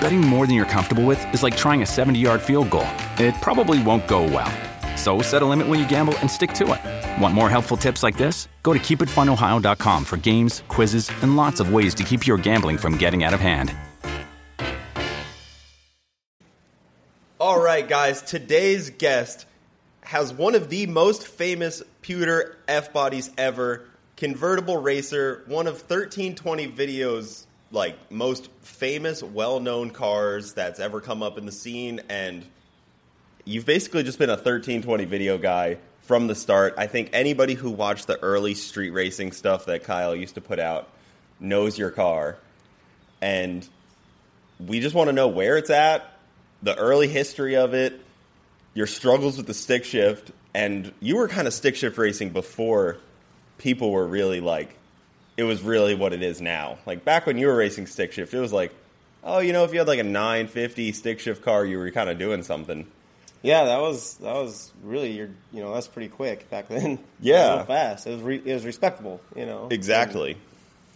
Betting more than you're comfortable with is like trying a 70 yard field goal. It probably won't go well. So set a limit when you gamble and stick to it. Want more helpful tips like this? Go to keepitfunohio.com for games, quizzes, and lots of ways to keep your gambling from getting out of hand. All right, guys, today's guest has one of the most famous pewter F bodies ever, convertible racer, one of 1320 videos like most famous, well-known cars that's ever come up in the scene and you've basically just been a 1320 video guy from the start. I think anybody who watched the early street racing stuff that Kyle used to put out knows your car. And we just want to know where it's at, the early history of it, your struggles with the stick shift, and you were kind of stick shift racing before people were really like it was really what it is now. Like back when you were racing stick shift, it was like, oh, you know, if you had like a 950 stick shift car, you were kind of doing something. Yeah, that was that was really your you know that's pretty quick back then. Yeah, fast. It was re, it was respectable. You know exactly.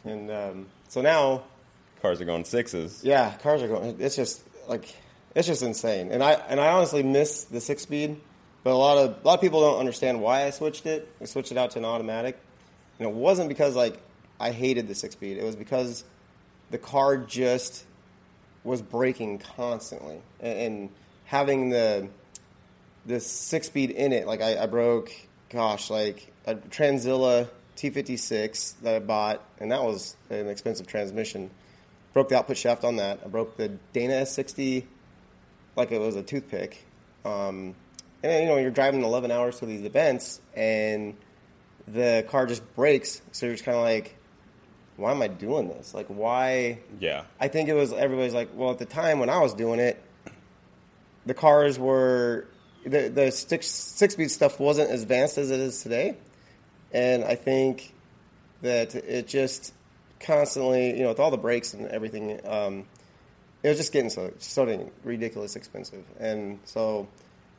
And, and um, so now cars are going sixes. Yeah, cars are going. It's just like it's just insane. And I and I honestly miss the six speed, but a lot of a lot of people don't understand why I switched it. I switched it out to an automatic, and it wasn't because like I hated the six speed. It was because the car just was braking constantly and, and having the the six speed in it. Like I, I broke, gosh, like a Tranzilla T56 that I bought, and that was an expensive transmission. Broke the output shaft on that. I broke the Dana S60 like it was a toothpick. Um, and then, you know, you're driving 11 hours to these events, and the car just breaks. So you're just kind of like, why am I doing this? Like, why? Yeah. I think it was everybody's like, well, at the time when I was doing it, the cars were the the six six speed stuff wasn't as advanced as it is today, and I think that it just constantly, you know, with all the brakes and everything, um, it was just getting so so ridiculous expensive, and so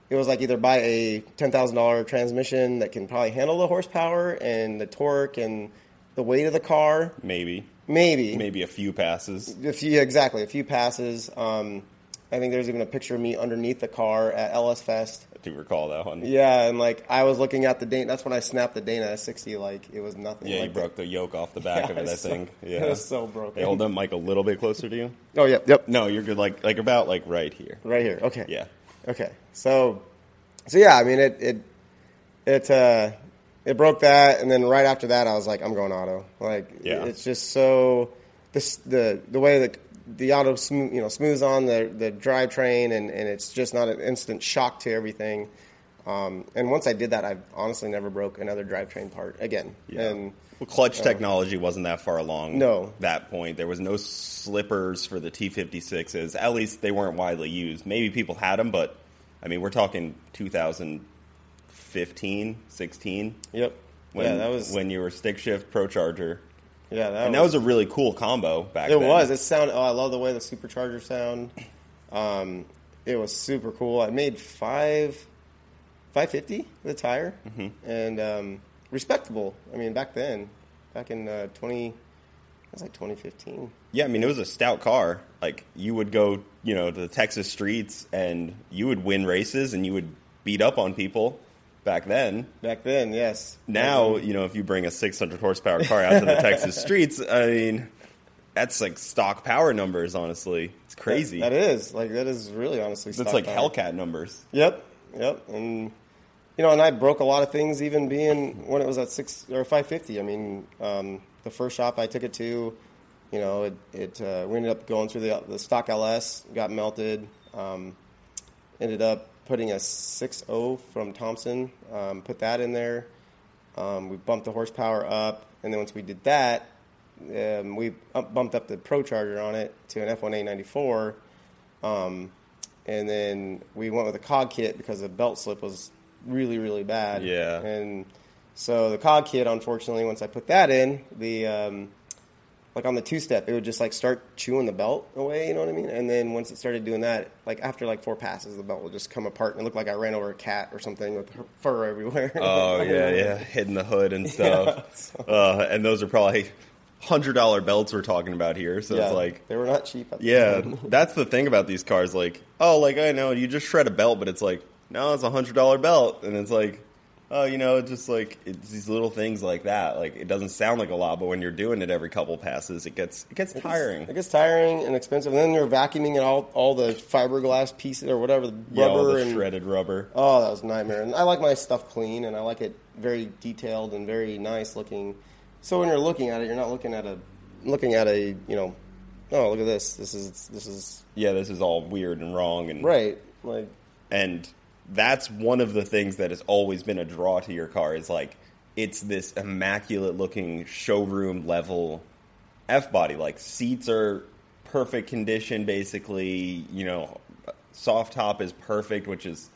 it was like either buy a ten thousand dollar transmission that can probably handle the horsepower and the torque and the weight of the car. Maybe. Maybe. Maybe a few passes. A few, exactly, a few passes. Um, I think there's even a picture of me underneath the car at LS Fest. I do recall that one. Yeah, and like I was looking at the Dana. That's when I snapped the Dana S60. Like it was nothing. Yeah, like you broke the yoke off the back yeah, of it. I so, think. Yeah, it was so broken. Hey, hold them mic a little bit closer to you. Oh yeah, yep. No, you're good. Like like about like right here. Right here. Okay. Yeah. Okay. So, so yeah. I mean, it it it uh, it broke that, and then right after that, I was like, I'm going auto. Like, yeah. it's just so this the the way that the auto smooth, you know smooths on the the drivetrain, and and it's just not an instant shock to everything. Um, and once I did that, I honestly never broke another drivetrain part again. Yeah. And well, clutch uh, technology wasn't that far along. No, that point there was no slippers for the T56s. At least they weren't widely used. Maybe people had them, but I mean, we're talking 2015, 16. Yep. When, yeah, that was when you were stick shift pro charger. Yeah, that and was, that was a really cool combo back it then. It was. It sounded. Oh, I love the way the supercharger sound. Um, it was super cool. I made five, five fifty the tire, mm-hmm. and um, respectable. I mean, back then, back in uh, twenty, it was like twenty fifteen. Yeah, I mean, it was a stout car. Like you would go, you know, to the Texas streets, and you would win races, and you would beat up on people back then. Back then, yes. Now, you know, if you bring a 600 horsepower car out to the Texas streets, I mean, that's like stock power numbers. Honestly, it's crazy. that, that is like that is really honestly. That's like power. Hellcat numbers. Yep, yep, and you know, and I broke a lot of things even being when it was at six or 550. I mean, um, the first shop I took it to, you know, it, it uh, we ended up going through the, the stock LS, got melted, um, ended up putting a 6.0 from Thompson, um, put that in there. Um, we bumped the horsepower up, and then once we did that, um, we up, bumped up the Pro Charger on it to an F1A94. Um, and then we went with a cog kit because the belt slip was really really bad. Yeah. and so the cog kit, unfortunately, once I put that in, the um, like on the two step, it would just like start chewing the belt away. You know what I mean? And then once it started doing that, like after like four passes, the belt would just come apart and it looked like I ran over a cat or something with fur everywhere. Oh yeah, yeah, hitting the hood and stuff. Yeah, uh, and those are probably hundred dollar belts we're talking about here. So yeah, it's like, they were not cheap. At the yeah, that's the thing about these cars. Like, oh, like I know you just shred a belt, but it's like, no, it's a hundred dollar belt, and it's like, oh, you know, just like it's these little things like that. Like it doesn't sound like a lot, but when you're doing it every couple passes, it gets it gets tiring. It gets tiring and expensive. And then you're vacuuming it all all the fiberglass pieces or whatever the yeah, rubber the and shredded rubber. Oh, that was a nightmare. And I like my stuff clean, and I like it very detailed and very nice looking. So when you're looking at it, you're not looking at a looking at a you know, oh look at this. This is this is Yeah, this is all weird and wrong and right. Like and that's one of the things that has always been a draw to your car is like it's this immaculate looking showroom level F body. Like seats are perfect condition basically, you know, soft top is perfect, which is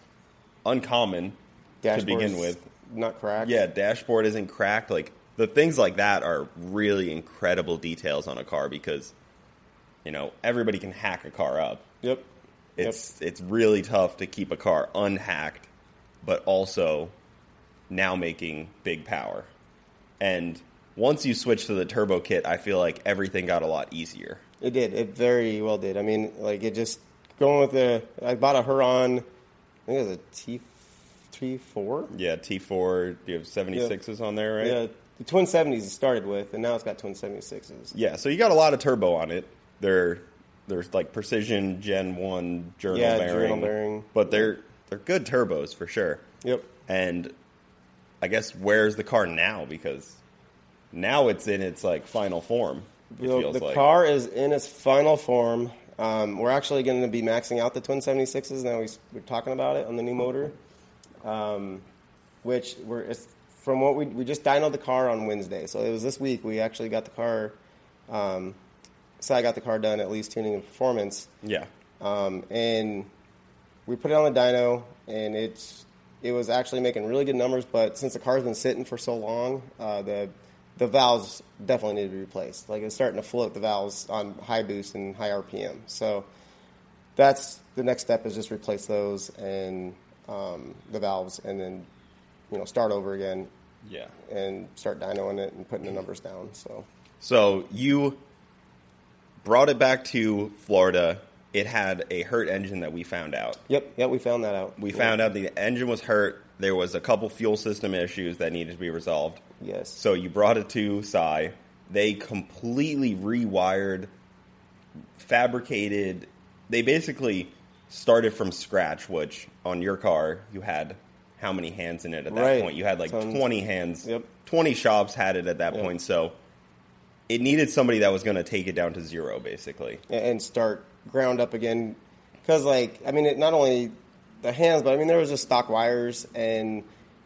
uncommon to begin with. not cracked. Yeah, dashboard isn't cracked. Like the things like that are really incredible details on a car because you know, everybody can hack a car up. Yep. It's it's really tough to keep a car unhacked, but also now making big power. And once you switch to the turbo kit, I feel like everything got a lot easier. It did. It very well did. I mean, like it just going with the. I bought a Huron. I think it was a T T four. Yeah, T4, you have 76s on there, right? Yeah, the twin seventies it started with, and now it's got twin seventy sixes. Yeah, so you got a lot of turbo on it. They're there's like precision Gen 1 journal Yeah, bearing. journal bearing. But they're they're good turbos for sure. Yep. And I guess where's the car now because now it's in its like final form. The, like. car is in its final form. Um, we're actually going to be maxing out the twin 76s now. We, we're talking about it on the new motor, um, which we're it's from what we we just dynoed the car on Wednesday. So it was this week we actually got the car. Um, so I got the car done at least tuning and performance, Yeah. um, and we put it on the dyno, and it's it was actually making really good numbers. But since the car's been sitting for so long, uh, the the valves definitely need to be replaced. Like it's starting to float the valves on high boost and high RPM. So that's the next step is just replace those and um, the valves, and then you know start over again Yeah. and start dynoing it and putting the numbers down. So So you brought it back to Florida. It had a hurt engine that we found out. yep, yep, we found that out. We found out the engine was hurt. There was a couple fuel system issues that needed to be resolved. Yes. So you brought it to Cy. They completely rewired, fabricated. They basically started from scratch. Which on your car you had how many hands in it at that Right. point? You had like Tons. twenty hands. Yep. Twenty shops had it at that Yep. point. So it needed somebody that was going to take it down to zero, basically. and start ground up again. Because, like, I mean, it, not only the hands, but I mean, there was just stock wires, and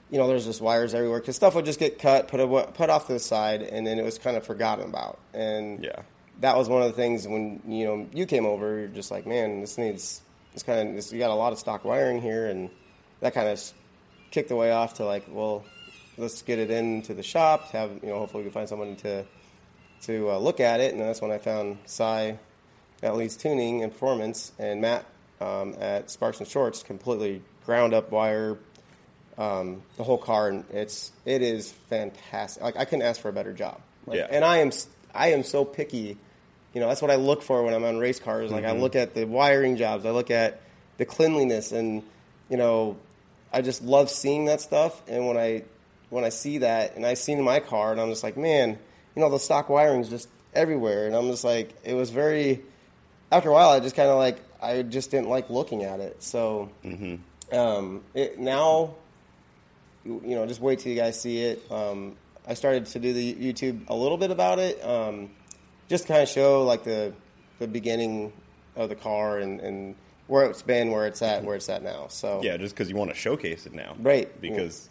you know, there's just wires everywhere. Because stuff would just get cut, put a, put off to the side, and then it was kind of forgotten about. And Yeah. that was one of the things when you know you came over. You're just like, man, this needs this kind of this, you got a lot of stock wiring here, and that kind of kicked the way off to like, well, let's get it into the shop. Have you know, hopefully we can find someone to to uh, look at it, and that's when I found Cy at least tuning and performance, and Matt um, at Sparks and Shorts completely ground up wire um, the whole car, and it's it is fantastic. Like I couldn't ask for a better job. Like, Yeah. And I am I am so picky. You know, that's what I look for when I'm on race cars. Like I look at the wiring jobs, I look at the cleanliness, and you know, I just love seeing that stuff. And when I when I see that, and I see it in my car, and I'm just like, man, you know, the stock wiring is just everywhere, and I'm just like, it was very. After a while, I just kind of like I just didn't like looking at it. So um, it, now, you know, just wait till you guys see it. Um, I started to do the YouTube a little bit about it, um, just to kind of show like the the beginning of the car and, and where it's been, where it's at, where it's at now. So Yeah, just because you want to showcase it now, Right. Because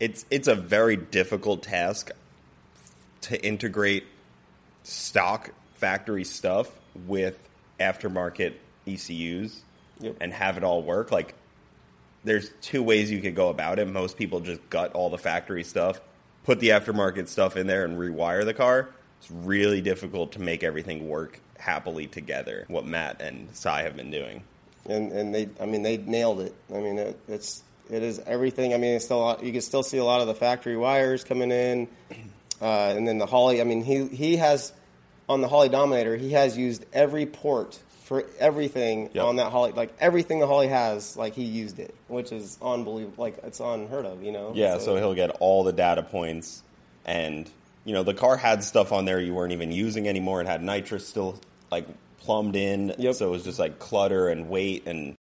it's it's a very difficult task to integrate stock factory stuff with aftermarket ECUs Yep. and have it all work. Like, there's two ways you could go about it. Most people just gut all the factory stuff, put the aftermarket stuff in there, and rewire the car. It's really difficult to make everything work happily together. What Matt and Cy have been doing. and and they I mean they nailed it. I mean it, it's it is everything. I mean it's still you can still see a lot of the factory wires coming in, uh, and then the Holley. I mean he he has on the Holley Dominator he has used every port for everything Yep. on that Holley like everything the Holley has like he used it, which is unbelievable. Like it's unheard of, you know. Yeah, so he'll get all the data points, and you know the car had stuff on there you weren't even using anymore. It had nitrous still like plumbed in, Yep. so it was just like clutter and weight and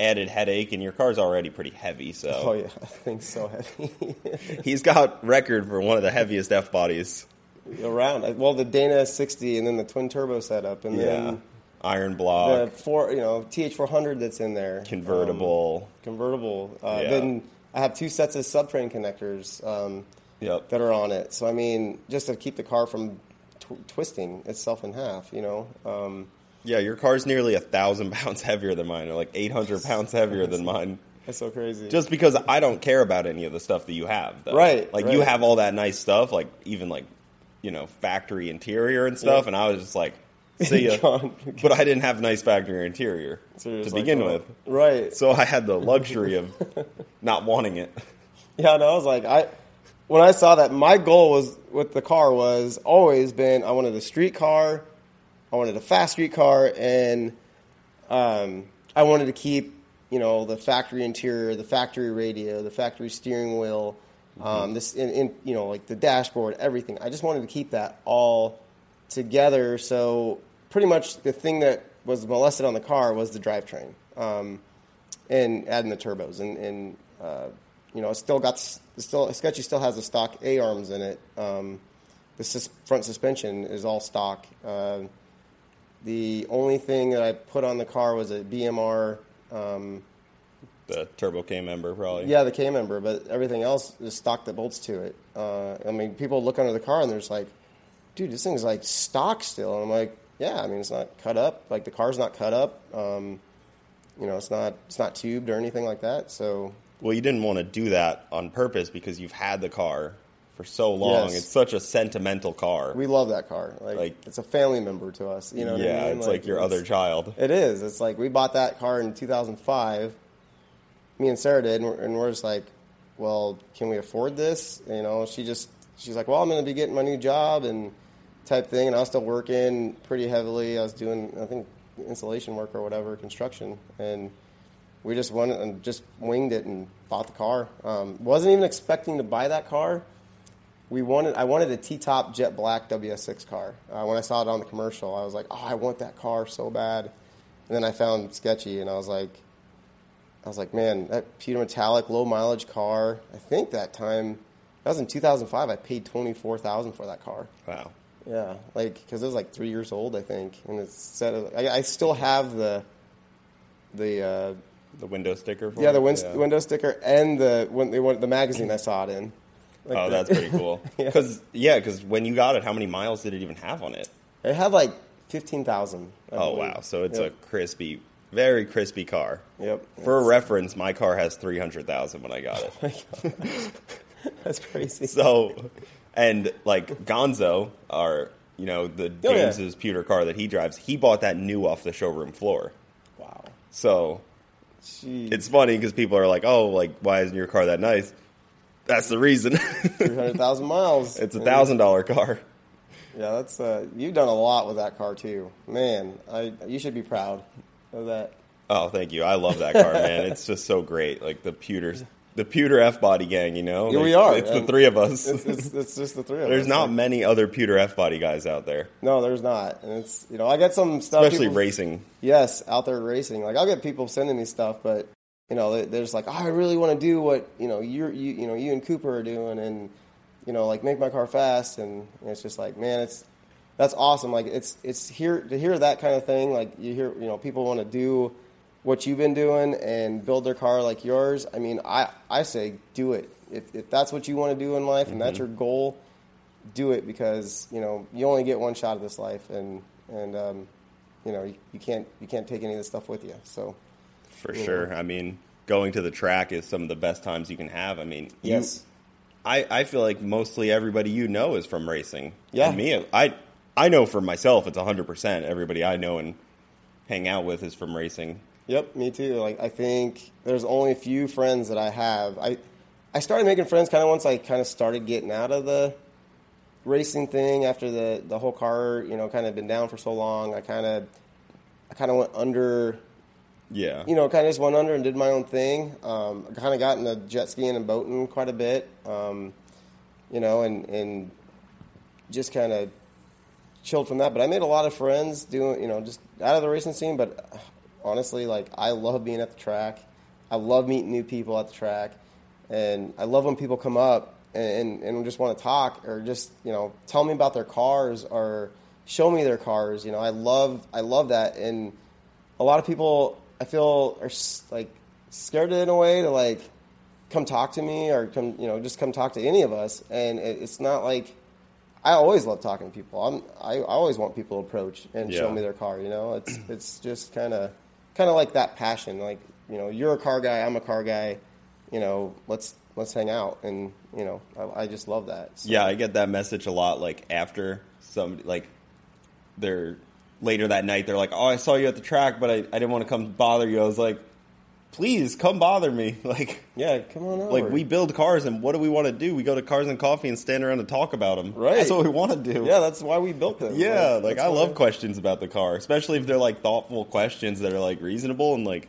added headache. And your car's already pretty heavy, so Oh yeah, I think so heavy he's got record for one of the heaviest F bodies. around. Well, the Dana 60 and then the twin turbo setup, and Yeah, then iron the block, four, you know, TH400 that's in there, Um, convertible. convertible. Uh, Yeah. Then I have two sets of subframe connectors um, yep. that are on it. So I mean, just to keep the car from tw- twisting itself in half, you know. Um, Yeah, your car's nearly a thousand pounds heavier than mine, or like eight hundred pounds heavier than mine. that's so crazy. Just because I don't care about any of the stuff that you have, though. Right, Like you have all that nice stuff, like even like you know factory interior and stuff, Yeah. and I was just like, see ya. But I didn't have nice factory interior So to like, begin oh, with, right? so I had the luxury of not wanting it. Yeah, no, I was like, I when I saw that, my goal was with the car was always been I wanted a street car, I wanted a fast street car, and um, I wanted to keep you know the factory interior, the factory radio, the factory steering wheel, um, this in, in you know like the dashboard, everything. I just wanted to keep that all together. So pretty much the thing that was molested on the car was the drivetrain. Um, and adding the turbos and, and uh, you know, it's still got still Sketchy still has the stock A arms in it. Um, the sus- front suspension is all stock. Uh, the only thing that I put on the car was a BMR. Um, The Turbo K member, probably. yeah, the K member, but everything else is stock that bolts to it. Uh, I mean, people look under the car and they're just like, dude, this thing's like stock still. And I'm like, yeah, I mean, it's not cut up. Like the car's not cut up. Um, you know, it's not it's not tubed or anything like that. So Well, you didn't want to do that on purpose because you've had the car for so long. Yes. It's such a sentimental car. we love that car. Like, Like- it's a family member to us. You know, what I yeah, mean? it's like, your it's- other child. It is. It's like we bought that car in 2005. Me and Sarah did, and we're, and we're just like, well, can we afford this? You know, she just she's like, well, I'm going to be getting my new job and type thing, and I was still working pretty heavily. I was doing, I think, installation work or whatever, construction, and we just went and just winged it and bought the car. Um, wasn't even expecting to buy that car. We wanted, I wanted a T-top jet black WS6 car. Uh, when I saw it on the commercial, I was like, oh, I want that car so bad. And then I found Sketchy, and I was like, I was like, man, that pewter metallic, low mileage car. I think that time, that was in 2005. I paid 24000 for that car. Wow. Yeah, like because it was like three years old, I think, and it's set. I, I still have the the uh, The window sticker for yeah the win- window sticker and the when they the magazine I saw it in. Like Oh, the- that's pretty cool. Yeah. Because yeah, because when you got it, how many miles did it even have on it? It had like fifteen thousand. Oh wow! So it's yep. a crispy, very crispy car. Yep. For reference, my car has three hundred thousand when I got it. Oh that's crazy. so, and like Gonzo, our you know the Oh, yeah. James's pewter car that he drives, he bought that new off the showroom floor. wow. So Jeez. it's funny because people are like, "Oh, like why isn't your car that nice?" That's the reason. three hundred thousand miles. it's a thousand dollar car. Yeah, that's uh, you've done a lot with that car too, man. I you should be proud of that. Oh, thank you. I love that car, man. It's just so great. Like the pewter, the pewter F body gang. You know, Like, we are, It's the three of us. It's, it's, it's just the three of There's us. not Like, many other pewter F body guys out there, No, there's not, and it's you know I get some stuff. especially people- racing. Yes, out there racing. Like I'll get people sending me stuff, but you know just like, oh, I really want to do what you know you you you know you and Cooper are doing, and you know like make my car fast, and it's just like man, it's that's awesome. Like it's it's here to hear that kind of thing. Like you hear you know people want to do what you've been doing and build their car like yours. I mean, I I say do it if if that's what you want to do in life and that's your goal. Do it because you know you only get one shot at this life, and and um, you know you, you can't you can't take any of this stuff with you. So for you sure. I mean, going to the track is some of the best times you can have. I mean, you- Yes. I, I feel like mostly everybody you know is from racing. Yeah. And me, I I know for myself it's hundred percent. Everybody I know and hang out with is from racing. Yep, me too. Like I think there's only a few friends that I have. I I started making friends kind of once I kind of started getting out of the racing thing after the the whole car, you know, kind of been down for so long. I kind of I kind of went under, Yeah. you know, kind of just went under and did my own thing. Um, kind of got into jet skiing and boating quite a bit, um, you know, and and just kind of chilled from that. But I made a lot of friends doing, you know, just out of the racing scene. But uh, honestly, like I love being at the track. I love meeting new people at the track, and I love when people come up and and just want to talk or just you know tell me about their cars or show me their cars. You know, I love I love that, and a lot of people I feel are like scared in a way to like come talk to me or come you know just come talk to any of us, and it, it's not like I always love talking to people. I'm I, I always want people to approach and show me their car. You know, it's it's just kind of kind of like that passion. Like you know, you're a car guy, I'm a car guy. You know, let's let's hang out, and you know, I, I just love that. So, Yeah, I get that message a lot. Like after some, like they're later that night, they're like, "Oh, I saw you at the track, but I, I didn't want to come bother you." I was like, "Please come bother me!" Like, yeah, come on over. like we build cars, and what do we want to do? We go to Cars and Coffee and stand around and talk about them. Right. That's what we want to do. yeah, that's why we built them. yeah. Like that's I love questions about the car, especially if they're like thoughtful questions that are like reasonable and like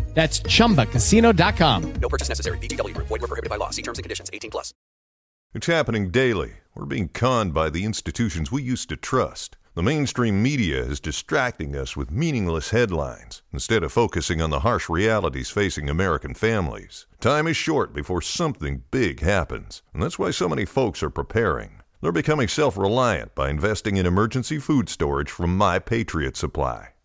That's chumbacasino.com. No purchase necessary. VGW Group. Void were prohibited by law. See terms and conditions. 18 plus. It's happening daily. We're being conned by the institutions we used to trust. The mainstream media is distracting us with meaningless headlines instead of focusing on the harsh realities facing American families. Time is short before something big happens, and that's why so many folks are preparing. They're becoming self reliant by investing in emergency food storage from My Patriot Supply.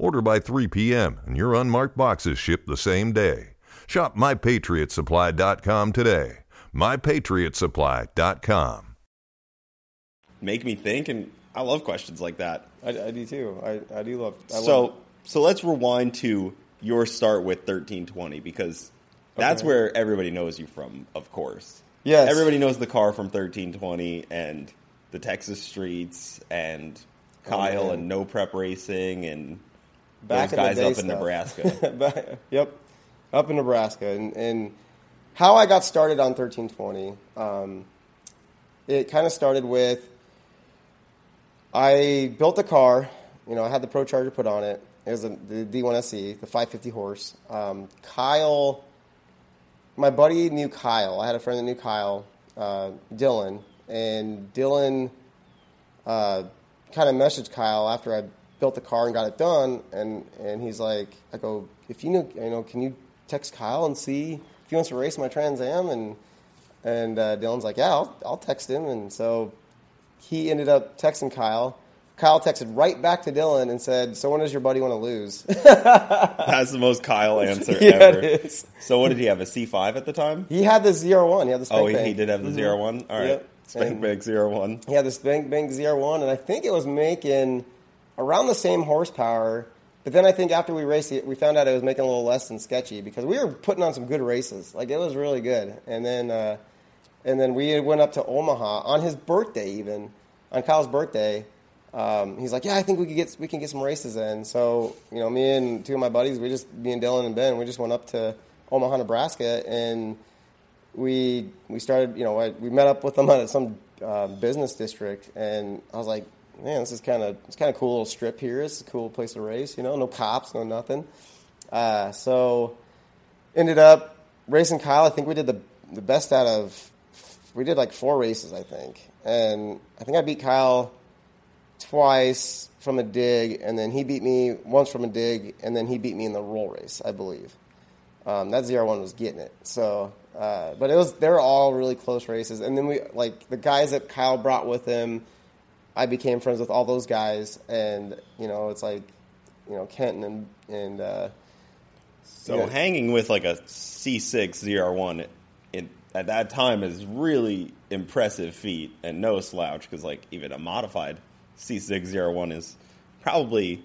Order by 3 p.m. and your unmarked boxes ship the same day. Shop mypatriotsupply.com today. mypatriotsupply.com. make me think, and I love questions like that. I, I do too. I, I do love. I so love, so let's rewind to your start with 1320 because that's Okay. where everybody knows you from, of course. Yes. Everybody knows the car from 1320 and the Texas streets and oh, Kyle man. and no prep racing and Back those in the guys up in stuff. Nebraska. Back- yep, up in Nebraska, and, and how I got started on thirteen twenty. Um, it kind of started with I built a car. You know, I had the Pro Charger put on it. It was a, the D1SE, the 550 horse. Um, Kyle, my buddy knew Kyle. I had a friend that knew Kyle, uh, Dylan, and Dylan uh, kind of messaged Kyle after I built the car and got it done, and and he's like, I go, if you know, you know, can you text Kyle and see if he wants to race my Trans Am? And and uh, Dylan's like, yeah, I'll, I'll text him, and so he ended up texting Kyle. Kyle texted right back to Dylan and said, "So when does your buddy want to lose?" that's the most Kyle answer Yeah, ever. So what did he have? A C5 at the time? he had the zero one. He had the spank Oh, he, he did have the zero one. All right, Yep. spank bank zero one. He had the spank Bank ZR1, and I think it was making around the same horsepower. But then I think after we raced it, we found out it was making a little less than sketchy because we were putting on some good races. Like it was really good. And then, uh, and then we went up to Omaha on his birthday, even on Kyle's birthday. Um, he's like, "Yeah, I think we could get we can get some races in." So you know, me and two of my buddies, we just me and Dylan and Ben, we just went up to Omaha, Nebraska, and we we started, you know, I, we met up with them at some uh, business district, and I was like, man, this is kind of it's kind of cool little strip here. It's a cool place to race, you know, no cops, no nothing. Uh, so ended up racing Kyle. I think we did the the best out of we did like four races, I think, and I think I beat Kyle twice from a dig, and then he beat me once from a dig, and then he beat me in the roll race, I believe. Um, that zero one was getting it. So, uh, but it was they were all really close races, and then we like the guys that Kyle brought with him. I became friends with all those guys, and you know it's like you know Kenton and and uh, So hanging with like a C6 ZR1 in, at that time is really impressive feat and no slouch because like even a modified C6 ZR1 is probably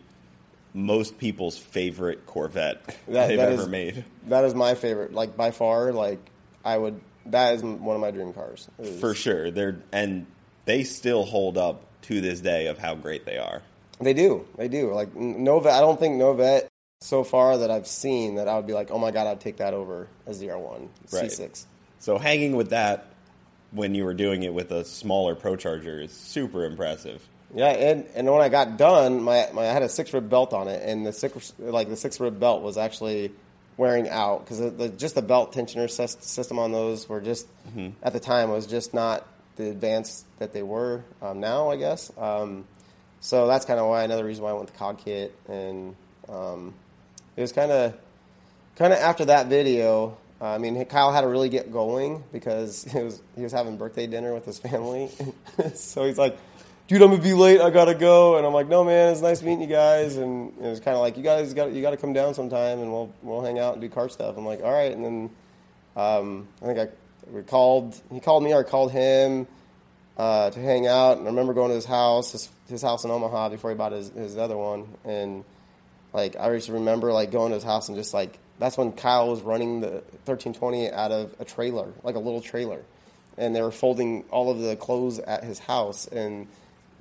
most people's favorite Corvette That- they've that ever is- made. that is my favorite. Like by far, like I would. That is one of my dream cars. Is- For sure. They're and they still hold up to this day of how great they are. They do. They do. Like n- Nova. I don't think Novette so far that I've seen that I would be like, oh my god, I'd take that over a ZR1 Right. C6. So hanging with that when you were doing it with a smaller Pro Charger is super impressive. Yeah, and and when I got done, my, my I had a six rib belt on it, and the six like the six rib belt was actually wearing out because just the belt tensioner system on those were just mm-hmm. at the time was just not the advanced that they were um, now, I guess. Um, so that's kind of why another reason why I went to Cog Kit, and um, it was kind of kind of after that video. uh, I mean, Kyle had to really get going because he was he was having birthday dinner with his family. so he's like, "Dude, I'm gonna be late. I gotta go." And I'm like, "No, man, it's nice meeting you guys." And it was kind of like, "You guys got you got to come down sometime, and we'll we'll hang out and do car stuff." I'm like, "All right." And then um, I think I we called. He called me, or I called him uh, to hang out. And I remember going to his house, his, his house in Omaha before he bought his, his other one. And like I just remember like going to his house and just like that's when Kyle was running the 1320 out of a trailer, like a little trailer, and they were folding all of the clothes at his house. And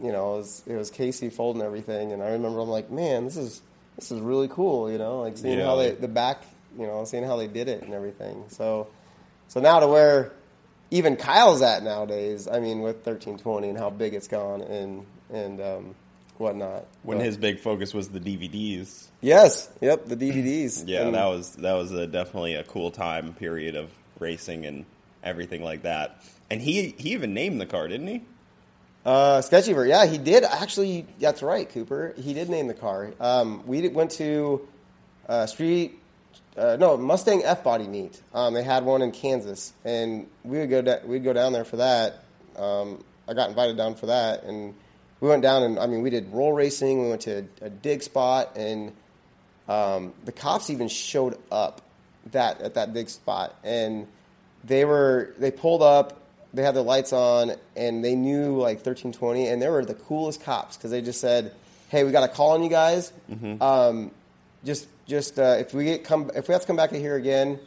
you know, it was, it was Casey folding everything. And I remember I'm like, man, this is this is really cool. You know, like seeing Yeah. how they the back, you know, seeing how they did it and everything. So so now to where even Kyle's at nowadays. I mean, with thirteen twenty and how big it's gone and and um, whatnot. When But- his big focus was the DVDs. yes, yep, the DVDs. Yeah, And- that was that was a, definitely a cool time period of racing and everything like that. And he he even named the car, didn't he? Uh, Sketchyvert, yeah, he did actually. That's right, Cooper. He did name the car. Um, we went to uh, Street, uh, no Mustang F body meet. Um, they had one in Kansas, and we would go da- we'd go down there for that. Um, I got invited down for that, and we went down and I mean we did roll racing. We went to a, a dig spot, and um, the cops even showed up that at that dig spot, and they were they pulled up. They had their lights on, and they knew like 1320, and they were the coolest cops because they just said, "Hey, we got a call on you guys. Um, just just uh, if we get come if we have to come back to here again,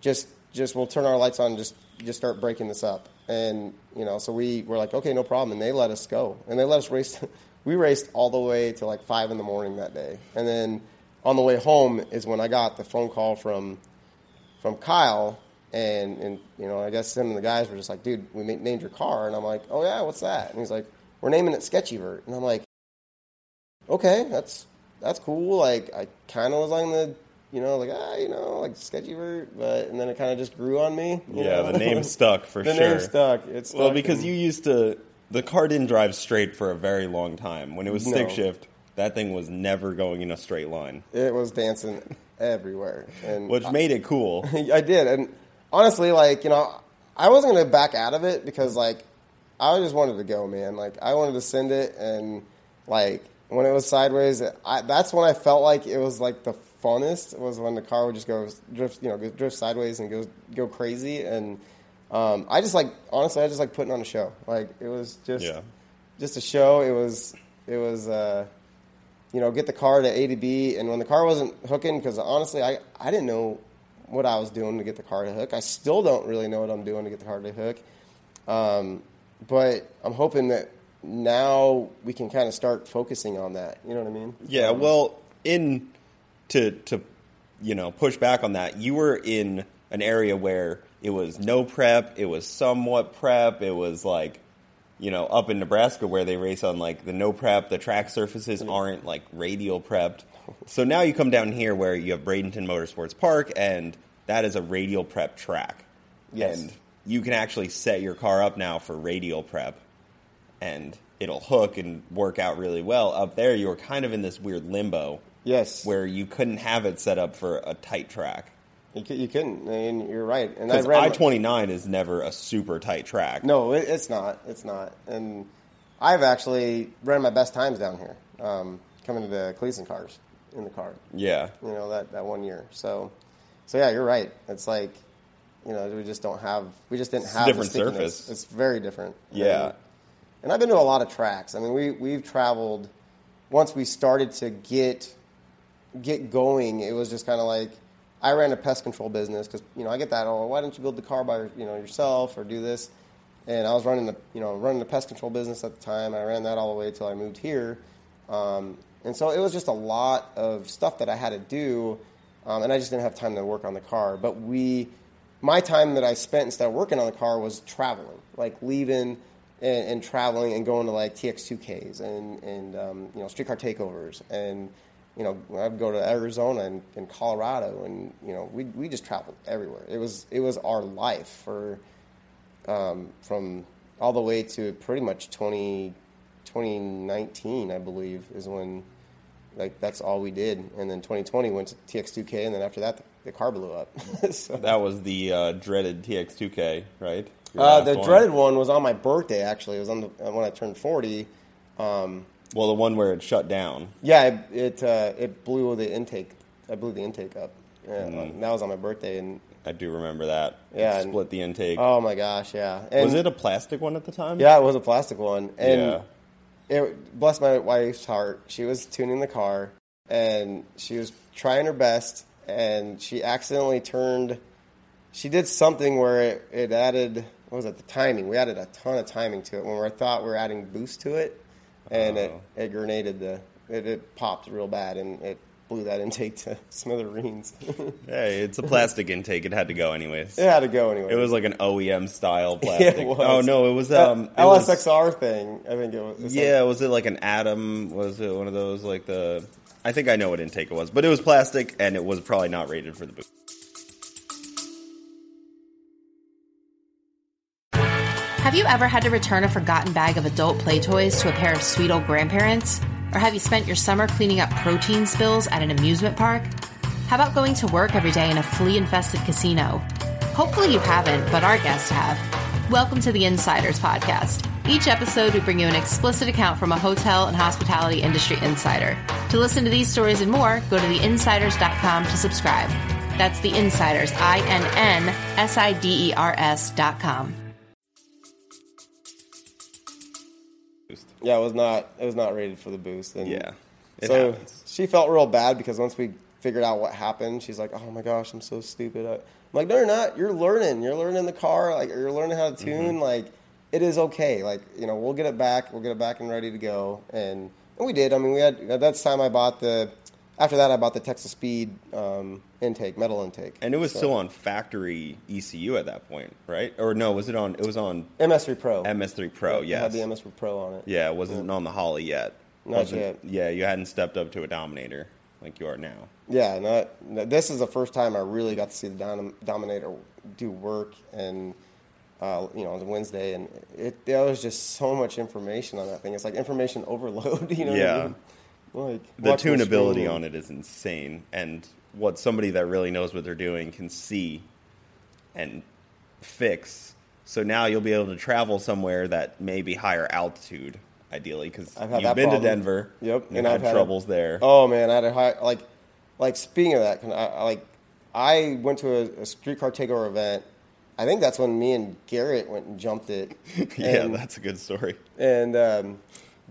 just just we'll turn our lights on and just just start breaking this up." And you know, so we were like, "Okay, no problem," and they let us go, and they let us race. we raced all the way to like five in the morning that day, and then on the way home is when I got the phone call from from Kyle, and and you know, I guess him and the guys were just like, "Dude, we named your car," and I'm like, "Oh yeah, what's that?" And he's like, "We're naming it Sketchyvert," and I'm like, "Okay, that's that's cool." Like I kind of was on the, you know, like ah, you know, like Sketchyvert, but and then it kind of just grew on me. Yeah, know? the name stuck for the sure. name stuck. It stuck Well, because and- you used to the car didn't drive straight for a very long time. When it was stick No. shift, that thing was never going in a straight line, it was dancing everywhere, and which made it cool. I did, and honestly, like you know, I wasn't gonna back out of it because like I just wanted to go, man. Like I wanted to send it, and like when it was sideways, I, that's when I felt like it was like the funnest. Was when the car would just go drift, you know, drift sideways and go go crazy, and um, I just like honestly, I just like putting on a show. Like it was just Yeah. just a show. It was it was. Uh, you know, get the car to A to B. And when the car wasn't hooking, because honestly, I, I didn't know what I was doing to get the car to hook. I still don't really know what I'm doing to get the car to hook. Um, but I'm hoping that now we can kind of start focusing on that. You know what I mean? Yeah, um, well, in to to you know push back on that, you were in an area where it was no prep, it was somewhat prep, it was like you know, up in Nebraska where they race on like the no prep, the track surfaces hmm. aren't like radial prepped. So now you come down here where you have Bradenton Motorsports Park and that is a radial prep track. Yes. And you can actually set your car up now for radial prep and it'll hook and work out really well. Up there you were kind of in this weird limbo Yes, where you couldn't have it set up for a tight track. you, cou- you couldn't. I mean, you're right. And I I twenty nine is never a super tight track. No, it, it's not. It's not. And I've actually ran my best times down here, um, coming to the Cleetus and Cars in the car. Yeah. You know that that one year. So, so yeah, you're right. It's like, you know, we just don't have. We just didn't It's have the different surface. It's very different. Yeah. And, I've been to a lot of tracks. I mean, we we've traveled. Once we started to get get going, it was just kind of like I ran a pest control business because you know I get that. Oh, why don't you build the car by you know yourself or do this? And I was running the you know running the pest control business at the time. I ran that all the way until I moved here, um, and so it was just a lot of stuff that I had to do, um, and I just didn't have time to work on the car. But we, my time that I spent instead of working on the car was traveling, like leaving and, and traveling and going to like TX2Ks and and um, you know streetcar takeovers and you know I'd go to Arizona and, and Colorado and you know we we just traveled everywhere. It was it was our life for um, from all the way to pretty much 20, 2019, I believe, is when like that's all we did. And then 2020 went to TX2K, and then after that, the, the car blew up. so, That was the uh, dreaded TX2K, right? Uh, the one. dreaded one was on my birthday. Actually, it was on the uh, when I turned 40. Um, Well, the one where it shut down. yeah, it it, uh, it blew the intake. I blew the intake up. Yeah, Mm. that was on my birthday, and I do remember that. Yeah, It split the intake. oh my gosh, yeah. And, was it a plastic one at the time? Yeah, it was a plastic one, and Yeah. it bless my wife's heart. She was tuning the car, and she was trying her best, and she accidentally turned. She did something where it, it added. What was it? The timing. We added a ton of timing to it when we thought we were adding boost to it, and it, Oh. it grenaded the. It, it popped real bad, and it blew that intake to smithereens. Hey, it's a plastic intake. It had to go anyways. it had to go anyway. It was like an OEM style plastic. it was. Oh no, it was That um it was- LSXR thing. I think it was. it's yeah, was it like an Atom? Was it one of those like the? I think I know what intake it was, but it was plastic and it was probably not rated for the boot. Have you ever had to return a forgotten bag of adult play toys to a pair of sweet old grandparents? Or have you spent your summer cleaning up protein spills at an amusement park? How about going to work every day in a flea infested casino? Hopefully you haven't, but our guests have. Welcome to the Innsiders Podcast. Each episode, we bring you an explicit account from a hotel and hospitality industry insider. To listen to these stories and more, go to theinnsiders.com to subscribe. That's the Innsiders, I N N S I D R S.com. Yeah, it was not. It was not rated for the boost. And Yeah, it so happens. she felt real bad because once we figured out what happened, she's like, "Oh my gosh, I'm so stupid." I'm like, "No, you're not. You're learning. You're learning the car. Like, you're learning how to Mm-hmm. tune. Like, it is okay. Like, you know, we'll get it back. We'll get it back and ready to go." And, and we did. I mean, we had at that time. I bought the. After that, I bought the Texas Speed um, intake, metal intake, And it was So- still on factory ECU at that point, right? Or no, was it on? It was on MS3 Pro. MS3 Pro. yeah, Yes. had the MS3 Pro on it. Yeah, it wasn't on the Holley yet. Not Wasn't- yet. Yeah, you hadn't stepped up to a Dominator like you are now. Yeah, not, this is the first time I really got to see the Dom, Dominator do work, and uh, you know, on the Wednesday, and it there was just so much information on that thing. It's like information overload. You know, what I Yeah. Like The tunability on it is insane, and what somebody that really knows what they're doing can see and fix. So now you'll be able to travel somewhere that may be higher altitude, ideally, because you've been problem. to Denver. Yep, and, and I've had troubles there. Oh man, I had a high like like speaking of that, can I, like I went to a, a streetcar takeover event. I think that's when me and Garrett went and jumped it. yeah, that's a good story. and um,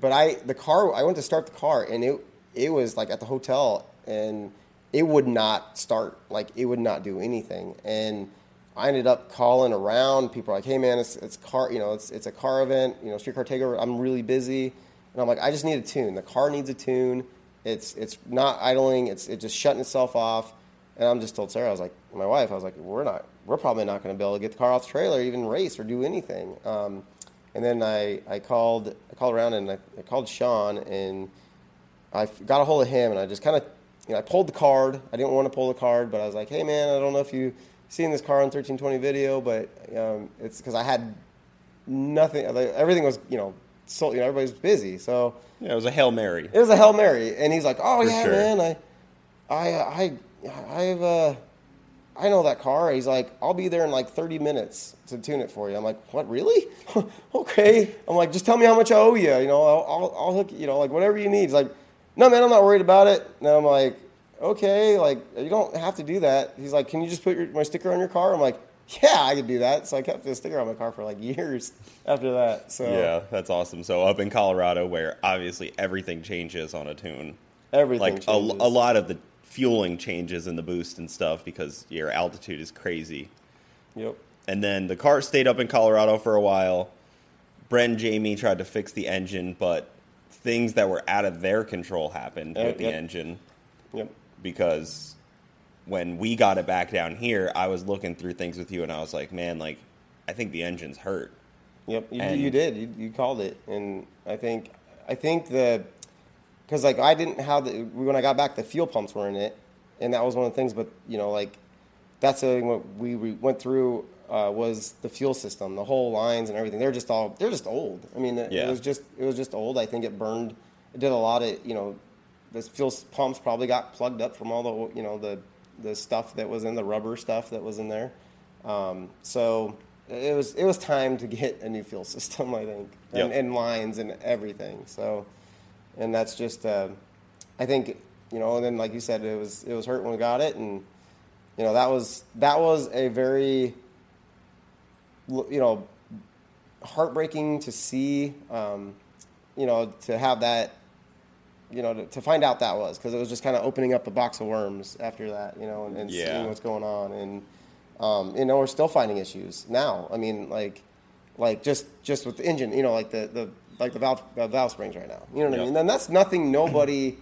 but I the car I went to start the car and it it was like at the hotel and it would not start like it would not do anything. And I ended up calling around. People like hey man it's it's car you know it's it's a car event you know streetcar takeover. I'm really busy. And I'm like I just need a tune. The car needs a tune. It's it's not idling. It's it's just shutting itself off. And I'm just told Sarah, I was like, my wife, I was like, we're not, we're probably not going to be able to get the car off the trailer, even race or do anything. Um, and then I, I called, I called around and I, I called Sean and I got a hold of him and I just kind of, you know, I pulled the card. I didn't want to pull the card, but I was like, hey man, I don't know if you seen this car on 1320 video, but um, it's because I had nothing, everything was, you know, so, you know, everybody's busy. So Yeah, it was a hail mary. it was a hail mary, and he's like, "Oh For yeah, sure. man, I, I, I, I've, uh, I know that car." He's like, "I'll be there in like 30 minutes to tune it for you." I'm like, "What, really? okay." I'm like, "Just tell me how much I owe you. You know, I'll, I'll, I'll hook. You you know, like whatever you need." He's like, "No, man, I'm not worried about it." And I'm like, "Okay, like you don't have to do that." He's like, "Can you just put your, my sticker on your car?" I'm like, "Yeah, I could do that." So I kept the sticker on my car for like years after that. So Yeah, that's awesome. So up in Colorado, where obviously everything changes on a tune, everything like a, a lot of the fueling changes in the boost and stuff because your altitude is crazy. Yep. And then the car stayed up in Colorado for a while. Brent and Jamie tried to fix the engine, but things that were out of their control happened Yep, with the yep. engine Yep. because when we got it back down here, I was looking through things with you and I was like, man, like, I think the engine's hurt. Yep, you, And- you did. You, you called it, and I think I think the because like I didn't have the when I got back the fuel pumps were in it, and that was one of the things. But you know, like that's the thing what we, we went through uh, was the fuel system, the whole lines and everything. They're just all they're just old. I mean, it, Yeah. it was just it was just old. I think it burned. It did a lot of you know, the fuel pumps probably got plugged up from all the you know the the stuff that was in the rubber stuff that was in there. Um, so it was it was time to get a new fuel system, I think, and, Yep. and lines and everything. So, and that's just uh, I think you know. And then like you said, it was it was hurt when we got it, and you know that was that was a very you know heartbreaking to see. Um, you know to have that you know, to, to find out that was because it was just kind of opening up a box of worms after that, you know, and, and Yeah. seeing what's going on, and um, you know, we're still finding issues now. I mean, like, like just just with the engine, you know, like the the like the valve uh, valve springs right now. You know what I mean? And that's nothing nobody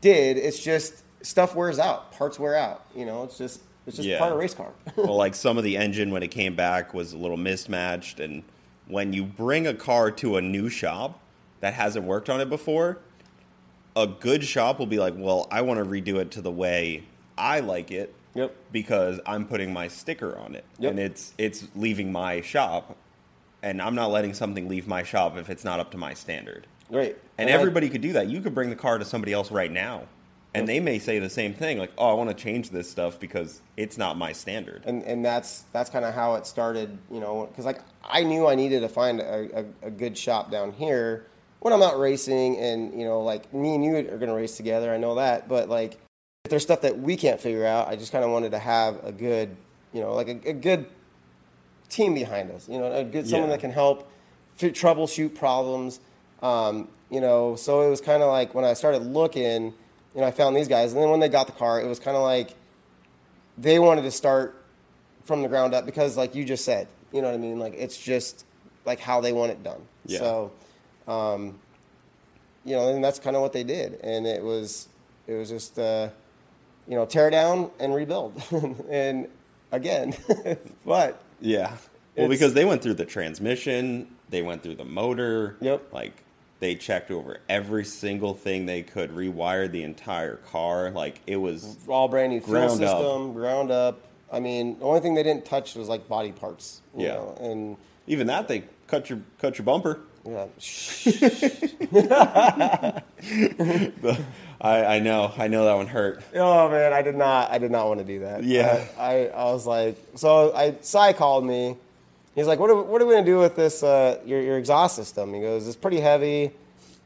did. It's just stuff wears out, parts wear out. You know, it's just it's just Yeah. part of a race car. well, like some of the engine when it came back was a little mismatched, and when you bring a car to a new shop that hasn't worked on it before, a good shop will be like, "Well, I want to redo it to the way I like it." Yep. Because I'm putting my sticker on it, Yep. and it's it's leaving my shop, and I'm not letting something leave my shop if it's not up to my standard. Right. And I- everybody could do that. You could bring the car to somebody else right now, and they may say the same thing, like, "Oh, I want to change this stuff because it's not my standard." and and that's that's kind of how it started, you know, because like I knew I needed to find a, a, a good shop down here when I'm not racing, and you know, like me and you are going to race together. I know that, but like if there's stuff that we can't figure out, I just kind of wanted to have a good, you know, like a, a good team behind us, you know, a good someone Yeah. that can help troubleshoot problems. Um, you know, so it was kind of like when I started looking, you know, I found these guys, and then when they got the car, it was kind of like they wanted to start from the ground up because, like you just said, you know what I mean. Like it's just like how they want it done. Yeah. So, um, you know, and that's kind of what they did, and it was it was just uh, you know tear down and rebuild, and again, but Yeah. Well, It's- because they went through the transmission, they went through the motor. Yep. Like they checked over every single thing they could, rewired the entire car. Like it was all brand new fuel Ground up. system, ground up. I mean, the only thing they didn't touch was like body parts. You Yeah. know? and even that they cut your cut your bumper. yeah, I, I know, I know that one hurt. Oh man, I did not. I did not want to do that. Yeah. I, I, I was like, so I. Cy called me. He's like, what are, what are we gonna do with this? Uh, your your exhaust system? He goes, it's pretty heavy,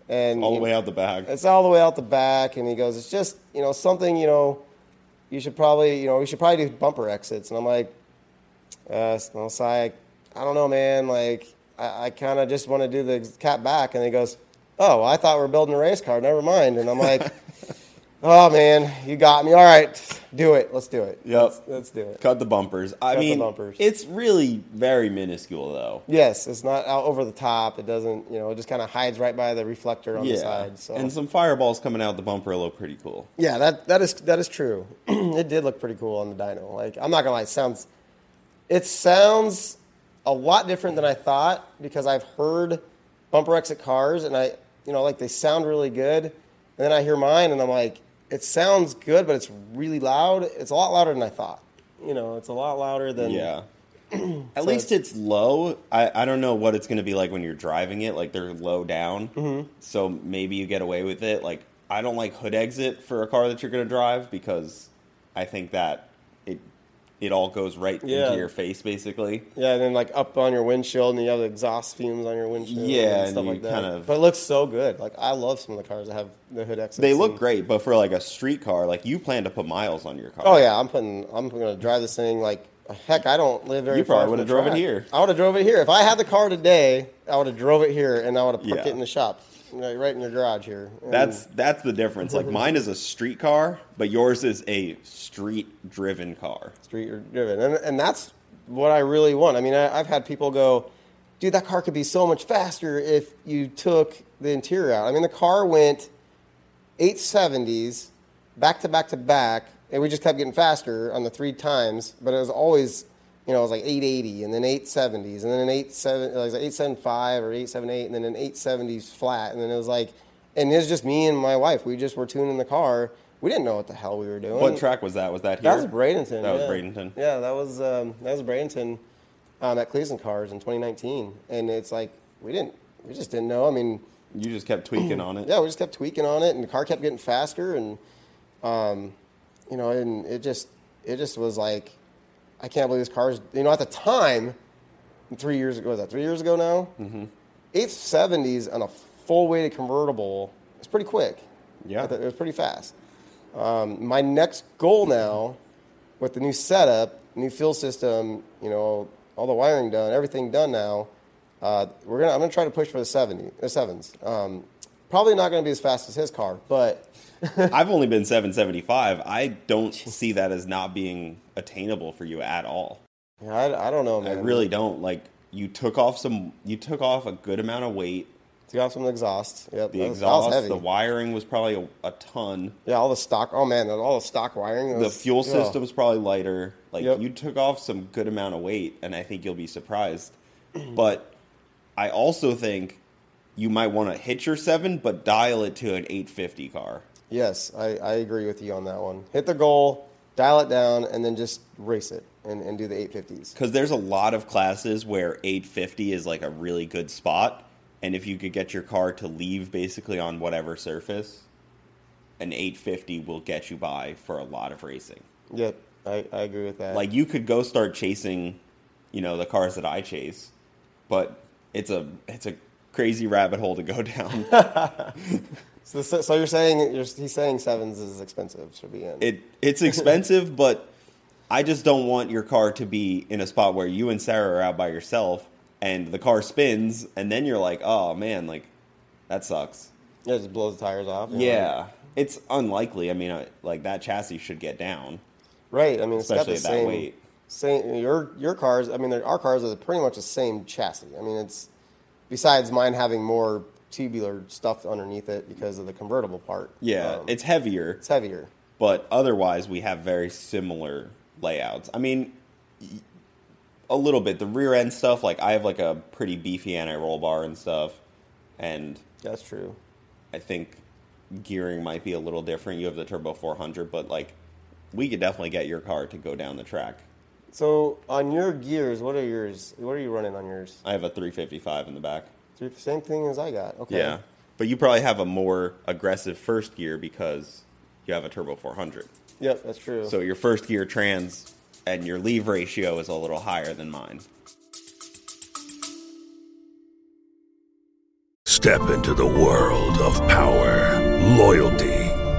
and All the way out the back. It's all the way out the back, and he goes, it's just you know something you know, you should probably you know we should probably do bumper exits. And I'm like, uh, Cy, I don't know, man. Like I, I kind of just want to do the cap back, and he goes, oh, I thought we are building a race car. Never mind. And I'm like. Oh man, you got me. All right, do it. Let's do it. Yep. Let's, let's do it. Cut the bumpers. I Cut the mean, bumpers. it's really very minuscule though. Yes, it's not out over the top. It doesn't, you know, it just kind of hides right by the reflector on yeah, the side. So and some fireballs coming out the bumper look pretty cool. yeah, that that is that is true. it did look pretty cool on the dyno. Like I'm not gonna lie, it sounds it sounds a lot different than I thought because I've heard bumper exit cars and I, you know, like they sound really good, and then I hear mine and I'm like, it sounds good, but it's really loud. It's a lot louder than I thought. You know, it's a lot louder than Yeah. At least it's low. I, I don't know what it's going to be like when you're driving it. Like they're low down, mm-hmm. so maybe you get away with it. Like I don't like hood exit for a car that you're going to drive because I think that it all goes right Yeah. into your face basically. Yeah, and then like up on your windshield, and you have the exhaust fumes on your windshield. Yeah, and stuff you like that. kind of- But it looks so good. Like I love some of the cars that have the hood exits. They look and- great, but for like a street car, like you plan to put miles on your car. Oh yeah, I'm putting. I'm going to drive this thing. Like heck, I don't live very. You probably would've the drove it here. I would have drove it here. If I had the car today, I would have drove it here, and I would have put Yeah. it in the shop, right right in your garage here. And- That's that's the difference. Like mine is a street car, but yours is a street driven car. street driven, and and that's what I really want. I mean, I, I've had people go, "Dude, that car could be so much faster if you took the interior out." I mean, the car went 870s back to back to back, and we just kept getting faster on the three times, but it was always. You know, it was like 880 and then 870s and then an 87, it like 875 or 878 and then an 870s flat. And then it was like, and it was just me and my wife. We just were tuning the car. We didn't know what the hell we were doing. What track was that? Was that here? That was Bradenton. That was yeah. Bradenton. Yeah, that was um, that was Bradenton um, at Cleetus and Cars in 2019, and it's like we didn't, we just didn't know. I mean, You just kept tweaking on it. yeah, we just kept tweaking on it, and the car kept getting faster, and um, you know, and it just, it just was like, I can't believe this car's, you know, at the time, three years ago, was that three years ago now? Mm-hmm. 870s on a full weighted convertible. It's pretty quick. Yeah. it was pretty fast. Um, my next goal now, with the new setup, new fuel system, you know, all the wiring done, everything done now, uh, we're gonna. I'm gonna try to push for the 70, the sevens. Um, probably not gonna be as fast as his car, but I've only been 775. I don't see that as not being attainable for you at all. yeah, I, I don't know, I really don't. Like you took off some you took off a good amount of weight. took off some exhaust. Yep, The was- exhaust, the wiring was probably a, a ton. yeah, all the stock. Oh man, all the stock wiring. The fuel oh. system's probably lighter. Like Yep. you took off some good amount of weight, and I think you'll be surprised. but I also think you might want to hit your seven, but dial it to an 850 car. Yes, I, I agree with you on that one. Hit the goal, dial it down, and then just race it and, and do the 850s. Because there's a lot of classes where 850 is like a really good spot, and if you could get your car to leave basically on whatever surface, an 850 will get you by for a lot of racing. Yep, I, I agree with that. Like you could go start chasing, you know, the cars that I chase, but it's a it's a crazy rabbit hole to go down. so, so you're saying you're, he's saying sevens is expensive to be in. it it's expensive, but I just don't want your car to be in a spot where you and Sarah are out by yourself and the car spins and then you're like, "Oh man, like that sucks." yeah, it just blows the tires off. Yeah. It's unlikely. I mean, I- like that chassis should get down. right. I mean, it's got Especially the same weight. same your your cars. I mean, our cars are pretty much the same chassis. I mean, it's besides mine having more tubular stuff underneath it because of the convertible part. Yeah, um, it's heavier. it's heavier. but otherwise we have very similar layouts. I mean, a little bit. The rear end stuff, like I have like a pretty beefy anti-roll bar and stuff, and That's true. I think gearing might be a little different. You have the Turbo 400, but like we could definitely get your car to go down the track. So on your gears, what are yours? What are you running on yours? I have a 355 in the back. Three- Same thing as I got. Okay. Yeah, but you probably have a more aggressive first gear because you have a Turbo 400. Yep, that's true. So your first gear trans and your leave ratio is a little higher than mine. Step into the world of power, loyalty,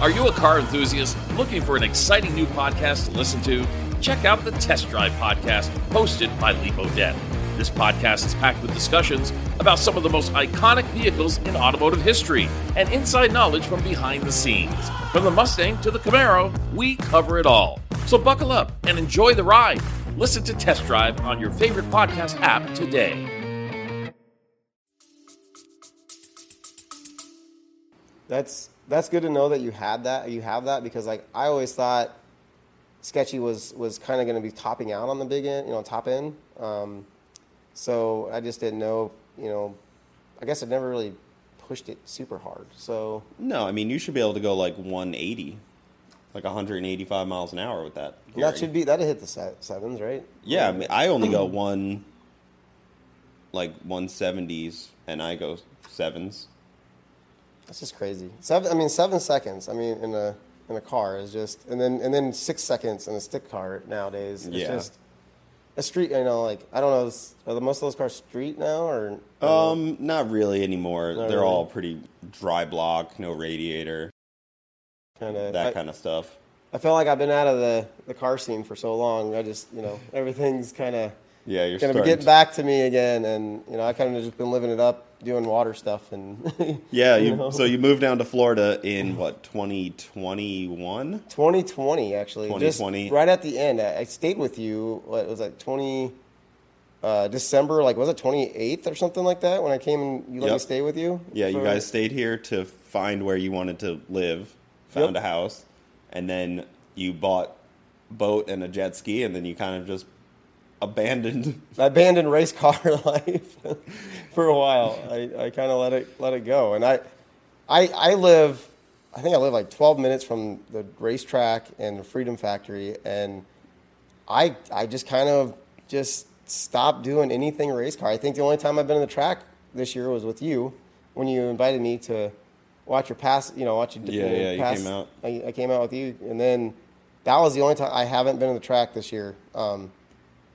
Are you a car enthusiast looking for an exciting new podcast to listen to? Check out the Test Drive podcast hosted by Leap Odette. This podcast is packed with discussions about some of the most iconic vehicles in automotive history and inside knowledge from behind the scenes. From the Mustang to the Camaro, we cover it all. So buckle up and enjoy the ride. Listen to Test Drive on your favorite podcast app today. That's that's good to know that you had that. You have that because like I always thought Sketchy was was kind of going to be topping out on the big end, you know, top end. Um, so I just didn't know, you know. I guess I never really pushed it super hard. So No, I mean you should be able to go like 180, like 185 miles an hour with that. that should be that'd hit the sevens, right? Yeah, I mean I only go one, like 170s, and I go sevens. That's just crazy. Seven. I mean, seven seconds. I mean, in a in a car is just, and then and then six seconds in a stick car nowadays. It's Yeah. just a street. You know, like I don't know. Are the, most of those cars street now, or Um, not really anymore. Not They're really. all pretty dry block, no radiator, kind of that kind of stuff. I feel like I've been out of the the car scene for so long. I just, you know, everything's kind of Yeah, you're gonna be getting back to me again, and you know, I kind of just been living it up, doing water stuff, and Yeah, you, know? so you moved down to Florida in what 2021? 2020 actually 2020. just right at the end I, I stayed with you what was that 20 uh, december like was it 28th or something like that when i came and you let me stay with you Yeah, you guys stayed here to find where you wanted to live, found Yep. a house, and then you bought boat and a jet ski, and then you kind of just abandoned. I abandoned race car life for a while i, I kind of let it let it go and I, I i live i think i live like 12 minutes from the racetrack and the freedom factory and I I just kind of just stopped doing anything race car. I think the only time I've been in the track this year was with you when you invited me to watch your pass. You know, watch you. Yeah, yeah, you came out. I, I came out with you, and then that was the only time I haven't been in the track this year. Um,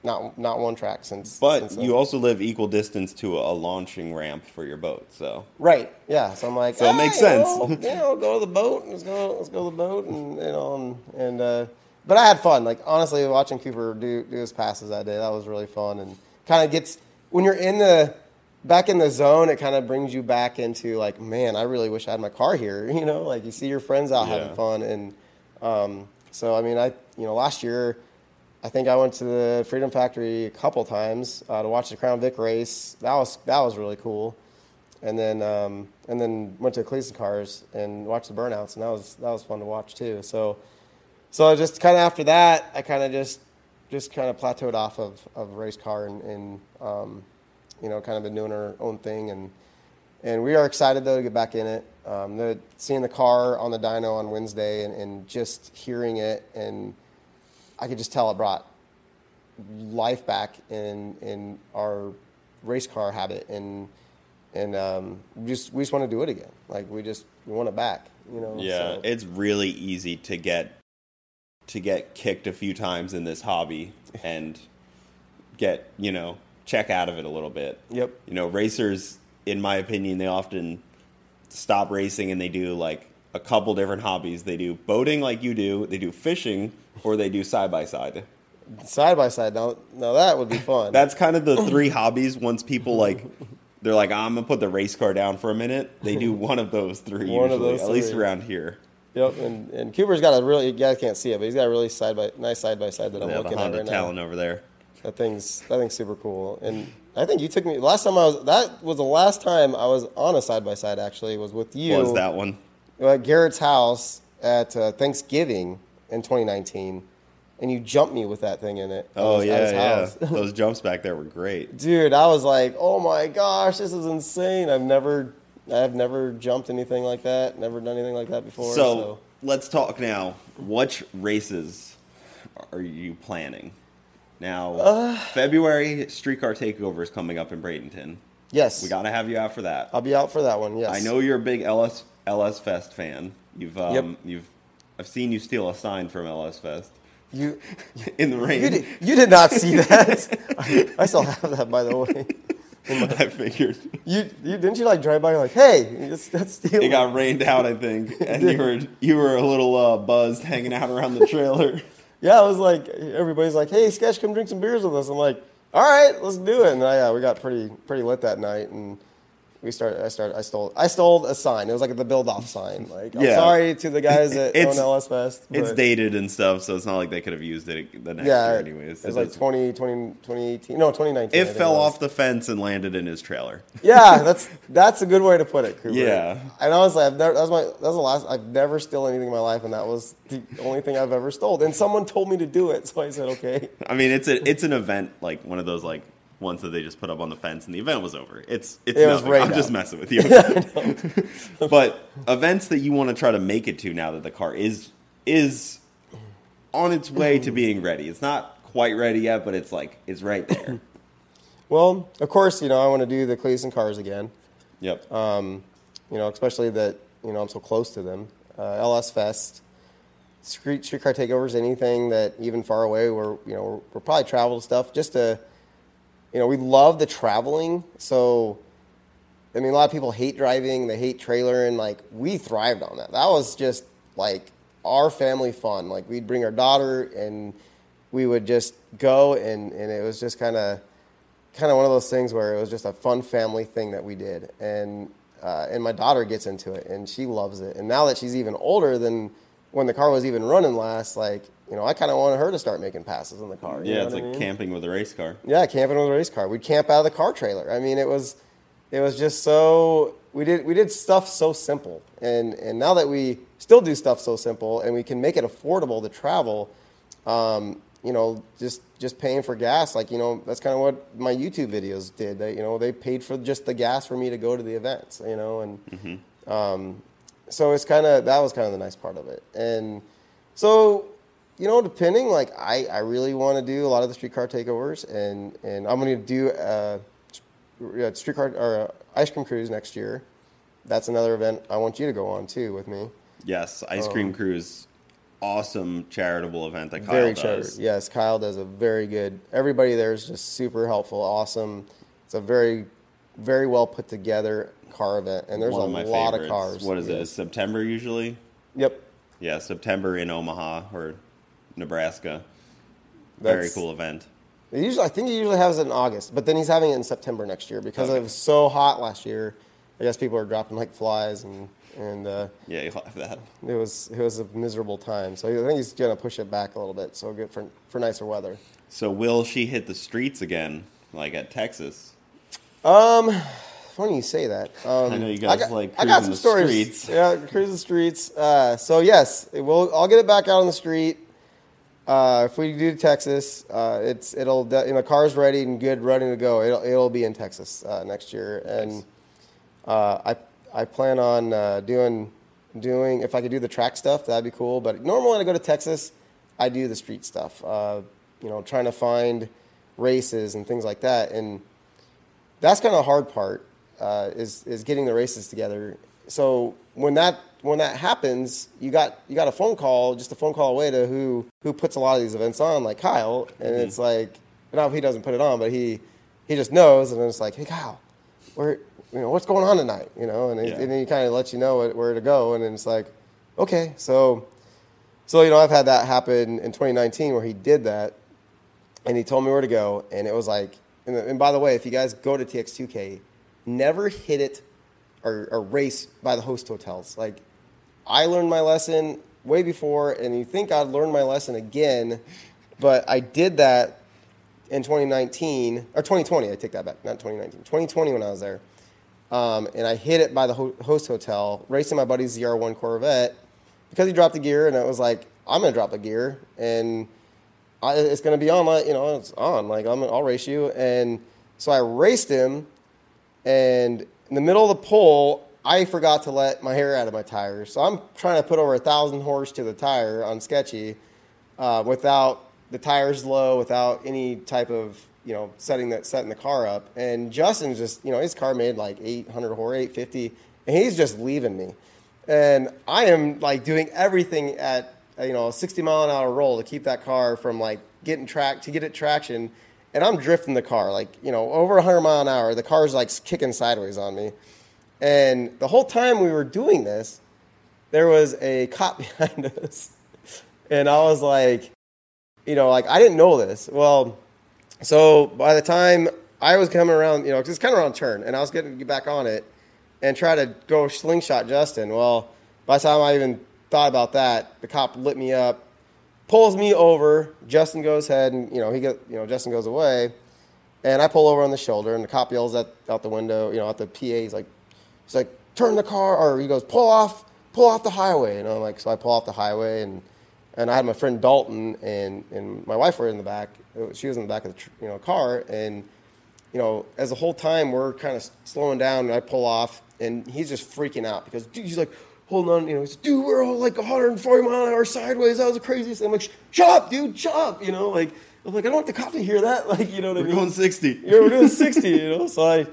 not not one track since. But since then. you also live equal distance to a launching ramp for your boat, so Right. Yeah. So I'm like, So it makes sense." You know, you know, go to the boat. Let's go. Let's go to the boat, and you know, and, and uh, but I had fun. Like honestly, watching Cooper do do his passes that day, that was really fun, and kind of gets when you're in the back in the zone, it kind of brings you back into like, man, I really wish I had my car here. You know, like you see your friends out Yeah. having fun, and um, so I mean, I you know, last year. I think I went to the Freedom Factory a couple times uh, to watch the Crown Vic race. That was that was really cool and then um, and then went to Cleetus and Cars and watched the burnouts, and that was that was fun to watch too. So, so just kind of after that, I kind of just just kind of plateaued off of, of race car and, and um, you know kind of been doing our own thing, and and we are excited though to get back in it. Um, the, seeing the car on the dyno on Wednesday and, and just hearing it, and I could just tell it brought life back in in our race car habit and and um, we just we just want to do it again. Like we just we want it back. You know. yeah, so- it's really easy to get to get kicked a few times in this hobby and get you know check out of it a little bit. Yep. You know, racers, in my opinion, they often stop racing and they do like a couple different hobbies. They do boating like you do, they do fishing, or they do side by side. side by side. Now, now that would be fun. That's kind of the three hobbies. Once people like, they're like, I'm gonna put the race car down for a minute. They do one of those three One of usually, those at least around here. Yep. And and Cooper's got a really you guys can't see it, but he's got a really side by nice side by side that I'm Yeah, looking at right Talon now. over there. That thing's that thing's super cool. And I think you took me last time I was that was the last time I was on a side by side actually was with you. Was that one? At Garrett's house at uh, Thanksgiving in 2019, and you jumped me with that thing in it. Oh his- yeah, yeah. Those jumps back there were great. Dude, I was like, oh my gosh, this is insane. I've never, I've never jumped anything like that. Never done anything like that before. So, So, let's talk now. Which races are you planning? Now, Uh. February Streetcar Takeover is coming up in Bradenton. Yes. We got to have you out for that. I'll be out for that one. Yes. I know you're a big LS LS Fest fan. You've um, Yep. you've I've seen you steal a sign from LS Fest You in the rain. you did, you did not see that. I, I still have that, by the way. I figured You you didn't you like drive by? You're like, hey, that's, that's stealing. it got rained out, I think, and you were you were a little uh, buzzed hanging out around the trailer. Yeah, I was like, everybody's like, hey, Sketch, come drink some beers with us. I'm like, all right, let's do it. And I, yeah, we got pretty pretty lit that night, and we started. I started. I stole. I stole a sign. It was like the build off sign. Like, I'm sorry to the guys at It's- own LS Fest. It's dated and stuff, so it's not like they could have used it the next Yeah, year anyways. it was like 20, 20, 2018. No, 2019. I It fell was. off the fence and landed in his trailer. Yeah, that's that's a good way to put it. Cooper. Yeah. and honestly, I've never. That was my. That was the last. I've never stolen anything in my life, and that was the only thing I've ever stole. And someone told me to do it, so I said okay. I mean, it's a it's an event like one of those like ones that they just put up on the fence and the event was over. It's it's It nothing. I'm just messing with you. but events that you want to try to make it to now that the car is is on its way to being ready. It's not quite ready yet, but it's like it's right there. Well, of course, you know I want to do the Cleetus and Cars again. yep. Um, you know, especially that you know I'm so close to them. Uh, LS Fest, street streetcar takeovers, anything that even far away, we're you know we're, we're probably travel stuff just to, you know, we love the traveling. So, I mean, a lot of people hate driving, they hate trailer, and Like we thrived on that. That was just like our family fun. Like we'd bring our daughter and we would just go and and it was just kind of kind of one of those things where it was just a fun family thing that we did, and uh, and my daughter gets into it and she loves it. And now that she's even older than when the car was even running last, like you know, I kind of wanted her to start making passes in the car. yeah, it's like I mean? camping with a race car. Yeah, camping with a race car. We'd camp out of the car trailer. I mean, it was it was just so we did we did stuff so simple, and and now that we still do stuff so simple, and we can make it affordable to travel. Um, you know, just just paying for gas, like you know, that's kind of what my YouTube videos did. They, you know, they paid for just the gas for me to go to the events. You know, and um, so it's kind of that was kind of the nice part of it. And so, you know, depending, like I, I really want to do a lot of the streetcar takeovers, and and I'm going to do a, a streetcar or a ice cream cruise next year. That's another event I want you to go on too with me. Yes, Ice Cream Um, Cruise, awesome charitable event that Kyle very does. charity. Yes, Kyle does a very good. Everybody there is just super helpful, awesome. It's a very, very well put together car event, and there's One a of lot favorites. of cars. What is it? September usually. Yep. Yeah, September in Omaha or Nebraska. Very cool event. Usually, I think he usually has it in August, but then he's having it in September next year because Okay. it was so hot last year. I guess people are dropping like flies, and and uh, Yeah, you'll have that. it was it was a miserable time. So I think he's gonna push it back a little bit, so good for for nicer weather. So will she hit the streets again, like at Texas? Um, funny you say that. Um, I know you guys got, like I got some the stories. streets. Yeah, cruise the streets. Uh, so yes, it will. I'll get it back out on the street. Uh, if we do Texas, uh, it's it'll de- you know car's ready and good, ready to go. It'll it'll be in Texas uh, next year, and uh, I I plan on uh, doing doing if I could do the track stuff, that'd be cool. But normally when I go to Texas, I do the street stuff. Uh, you know, trying to find races and things like that, and that's kind of the hard part uh, is is getting the races together. So when that when that happens, you got you got a phone call, just a phone call away to who who puts a lot of these events on, like Kyle, and mm-hmm. it's like, no, he doesn't put it on, but he he just knows, and then it's like, hey Kyle, where you know what's going on tonight, you know, and, he- Yeah. and he kind of lets you know where to go, and then it's like, okay, so so you know I've had that happen in 2019 where he did that, and he told me where to go, and it was like, and, and by the way, if you guys go to TX2K, never hit it or, or race by the host hotels. Like, I learned my lesson way before, and you think I'd learn my lesson again, but I did that in 2019 or 2020. I take that back, not 2019. 2020 when I was there, um, and I hit it by the host hotel, racing my buddy's ZR1 Corvette because he dropped the gear, and it was like I'm gonna drop the gear, and I, it's gonna be on. Like you know, it's on. Like I'm, I'll race you, and so I raced him, and in the middle of the pole, I forgot to let my hair out of my tires. So I'm trying to put over a thousand horse to the tire on sketchy, uh, without the tires low, without any type of you know, setting that setting the car up, and Justin's just, you know, his car made like 800 horse, 850, and he's just leaving me, and I am like doing everything at you know a 60 mile an hour roll to keep that car from like getting track to get it traction, and I'm drifting the car like you know over 100 mile an hour. The car's like kicking sideways on me, and the whole time we were doing this, there was a cop behind us, and I was like, you know, like I didn't know this. Well, so by the time I was coming around, you know, 'cause it's kind of around turn, and I was getting to get back on it and try to go slingshot Justin. Well, by the time I even thought about that, the cop lit me up, pulls me over. Justin goes ahead, and you know, he get, you know, Justin goes away, and I pull over on the shoulder, and the cop yells at out the window, you know, at the PA. He's like, he's like, turn the car, or he goes, pull off, pull off the highway, and I'm like, so I pull off the highway, and and I had my friend Dalton and and my wife were in the back. Uh, she was in the back of the you know car, and you know, as the whole time we're kind of slowing down, and I pull off, and he's just freaking out because dude, he's like holding on, you know, he's dude, we're all like 140 mile an hour sideways. That was the craziest. thing. I'm like, shut up, dude, shut up, you know, like I'm like I don't want the cop to hear that, like you know what I mean? We're going 60. Yeah, we're doing 60, you know. So I,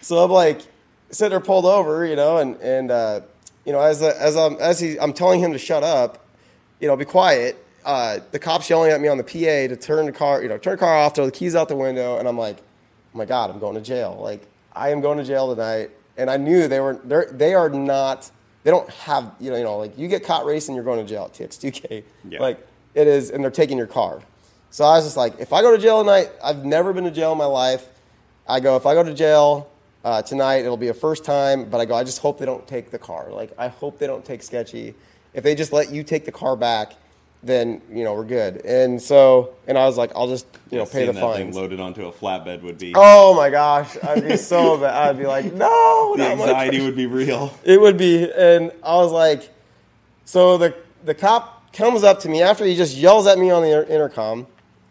so I'm like sitting there pulled over, you know, and and uh, you know as the, as I'm as he I'm telling him to shut up, you know, be quiet. Uh, the cops yelling at me on the PA to turn the car, you know, turn the car off, throw the keys out the window, and I'm like, oh my god, I'm going to jail. Like I am going to jail tonight, and I knew they were they're, they are not. They don't have you know you know like you get caught racing, you're going to jail at TX2K. Yeah. Like it is, and they're taking your car. So I was just like, if I go to jail tonight, I've never been to jail in my life. I go, if I go to jail uh, tonight, it'll be a first time. But I go, I just hope they don't take the car. Like I hope they don't take Sketchy. If they just let you take the car back, then you know we're good. And so, and I was like, I'll just you know pay the that fines. thing loaded onto a flatbed would be. Oh my gosh, I'd be so bad. I'd be like, no, the anxiety would be real. It would be, and I was like, so the the cop comes up to me after he just yells at me on the intercom.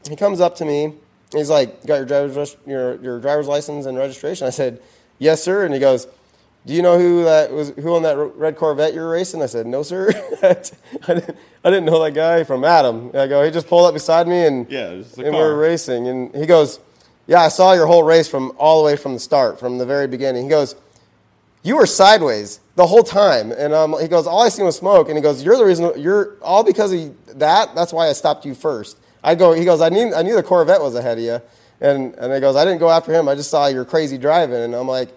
He comes up to me. He's like, "Got your driver's your your driver's license and registration?" I said, "Yes, sir." And he goes, "Do you know who that was? Who on that red Corvette you were racing?" I said, "No, sir. I, didn't, I didn't know that guy from Adam." And I go, "He just pulled up beside me and Yeah, and we were racing." And he goes, "Yeah, I saw your whole race from all the way from the start, from the very beginning." He goes, you were sideways the whole time. And um, he goes, all I seen was smoke. And he goes, you're the reason, you're all because of that. That's why I stopped you first. I go, he goes, I knew, I knew the Corvette was ahead of you. And, and he goes, I didn't go after him. I just saw your crazy driving. And I'm like,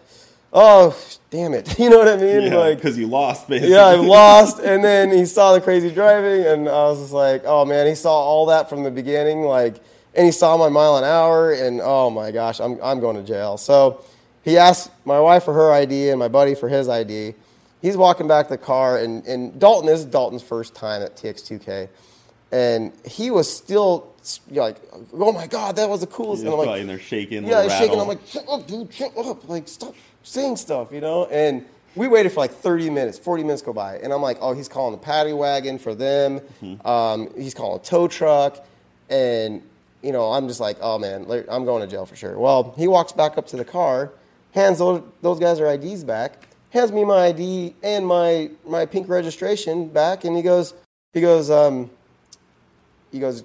oh, damn it. You know what I mean? Yeah, like, because you lost, basically. yeah, I lost. And then he saw the crazy driving. And I was just like, oh man, he saw all that from the beginning. Like, and he saw my mile an hour. And oh my gosh, I'm, I'm going to jail. So he asked my wife for her ID and my buddy for his ID. He's walking back to the car, and, and Dalton this is Dalton's first time at TX2K, and he was still you know, like, "Oh my god, that was the coolest!" And I'm like, in there shaking. "Yeah, he's shaking." I'm like, "Shut up, dude! Shut up! Like, stop saying stuff," you know. And we waited for like 30 minutes, 40 minutes go by, and I'm like, "Oh, he's calling the paddy wagon for them. Mm-hmm. Um, he's calling a tow truck," and you know, I'm just like, "Oh man, I'm going to jail for sure." Well, he walks back up to the car, hands those, those guys their IDs back, hands me my ID and my my pink registration back, and he goes, he goes, um, he goes,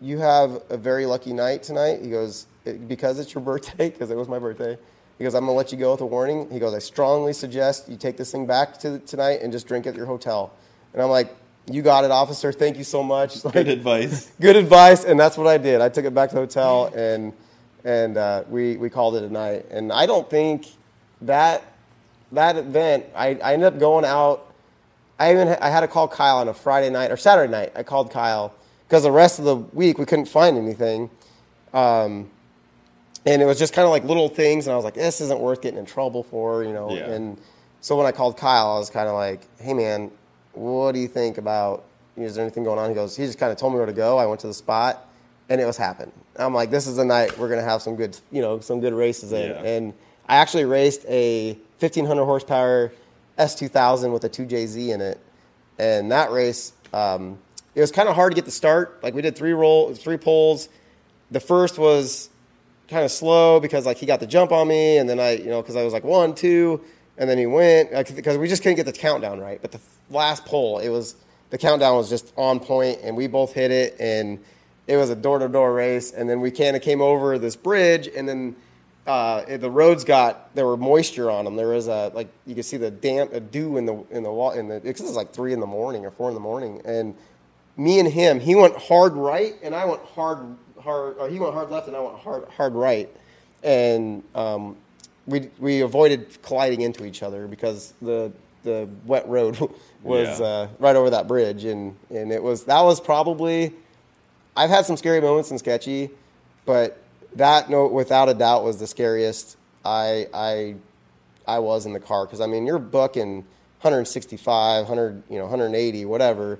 you have a very lucky night tonight. He goes, "It- because it's your birthday, because it was my birthday. He goes, I'm going to let you go with a warning. He goes, I strongly suggest you take this thing back to tonight and just drink at your hotel. And I'm like, you got it, officer. Thank you so much. Like, Good advice. good advice. And that's what I did. I took it back to the hotel and, and uh, we, we called it a night. And I don't think that, that event, I, I ended up going out I even I had to call Kyle on a Friday night or Saturday night. I called Kyle because the rest of the week we couldn't find anything, um, and it was just kind of like little things. And I was like, this isn't worth getting in trouble for, you know. Yeah. And so when I called Kyle, I was kind of like, hey man, what do you think about? Is there anything going on? He goes, he just kind of told me where to go. I went to the spot, and it was happening. I'm like, this is the night we're gonna have some good, you know, some good races in. Yeah. And I actually raced a 1500 horsepower S2000 with a 2JZ in it, and that race, um, it was kind of hard to get the start. Like we did three roll, three poles. The first was kind of slow because like he got the jump on me, and then I, you know, because I was like one, two, and then he went because we just couldn't get the countdown right. But the last pole, it was the countdown was just on point, and we both hit it, and it was a door to door race, and then we kind of came over this bridge, and then uh, the roads got there were moisture on them. There was a like you could see the damp a dew in the in the wall in the because it was like three in the morning or four in the morning, and me and him, he went hard right, and I went hard hard. Or he went hard left, and I went hard hard right, and um, we we avoided colliding into each other because the the wet road was Yeah. uh, right over that bridge, and and it was that was probably I've had some scary moments in sketchy, but that no without a doubt was the scariest I I I was in the car because I mean you're booking 165, 100, you know, 180, whatever,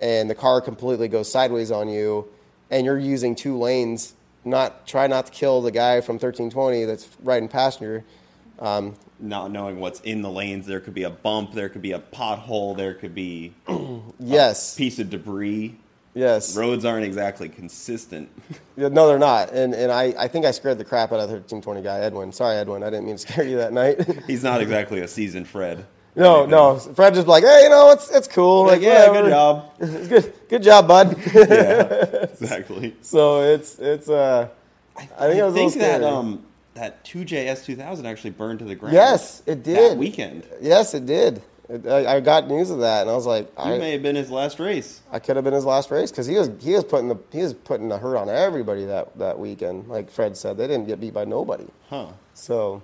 and the car completely goes sideways on you, and you're using two lanes. Not try not to kill the guy from 1320 that's riding passenger. Um, Not knowing what's in the lanes, there could be a bump, there could be a pothole, there could be Yes. a piece of debris. Yes. Roads aren't exactly consistent. Yeah, no, they're not, and and I, I think I scared the crap out of the 1320 guy, Edwin. Sorry, Edwin, I didn't mean to scare you that night. He's not exactly a seasoned Fred. No, no. Fred just like, hey, you know, it's it's cool. Like, yeah, whatever. good job. good, good job, bud. Yeah, exactly. So it's it's uh, I think it I was a think that um that 2JS 2000 actually burned to the ground. yes, it did That weekend. Yes, it did. I, I got news of that, and I was like, You I, may have been his last race. I could have been his last race because he was he was putting the he was putting the hurt on everybody that that weekend. Like Fred said, they didn't get beat by nobody. Huh. So,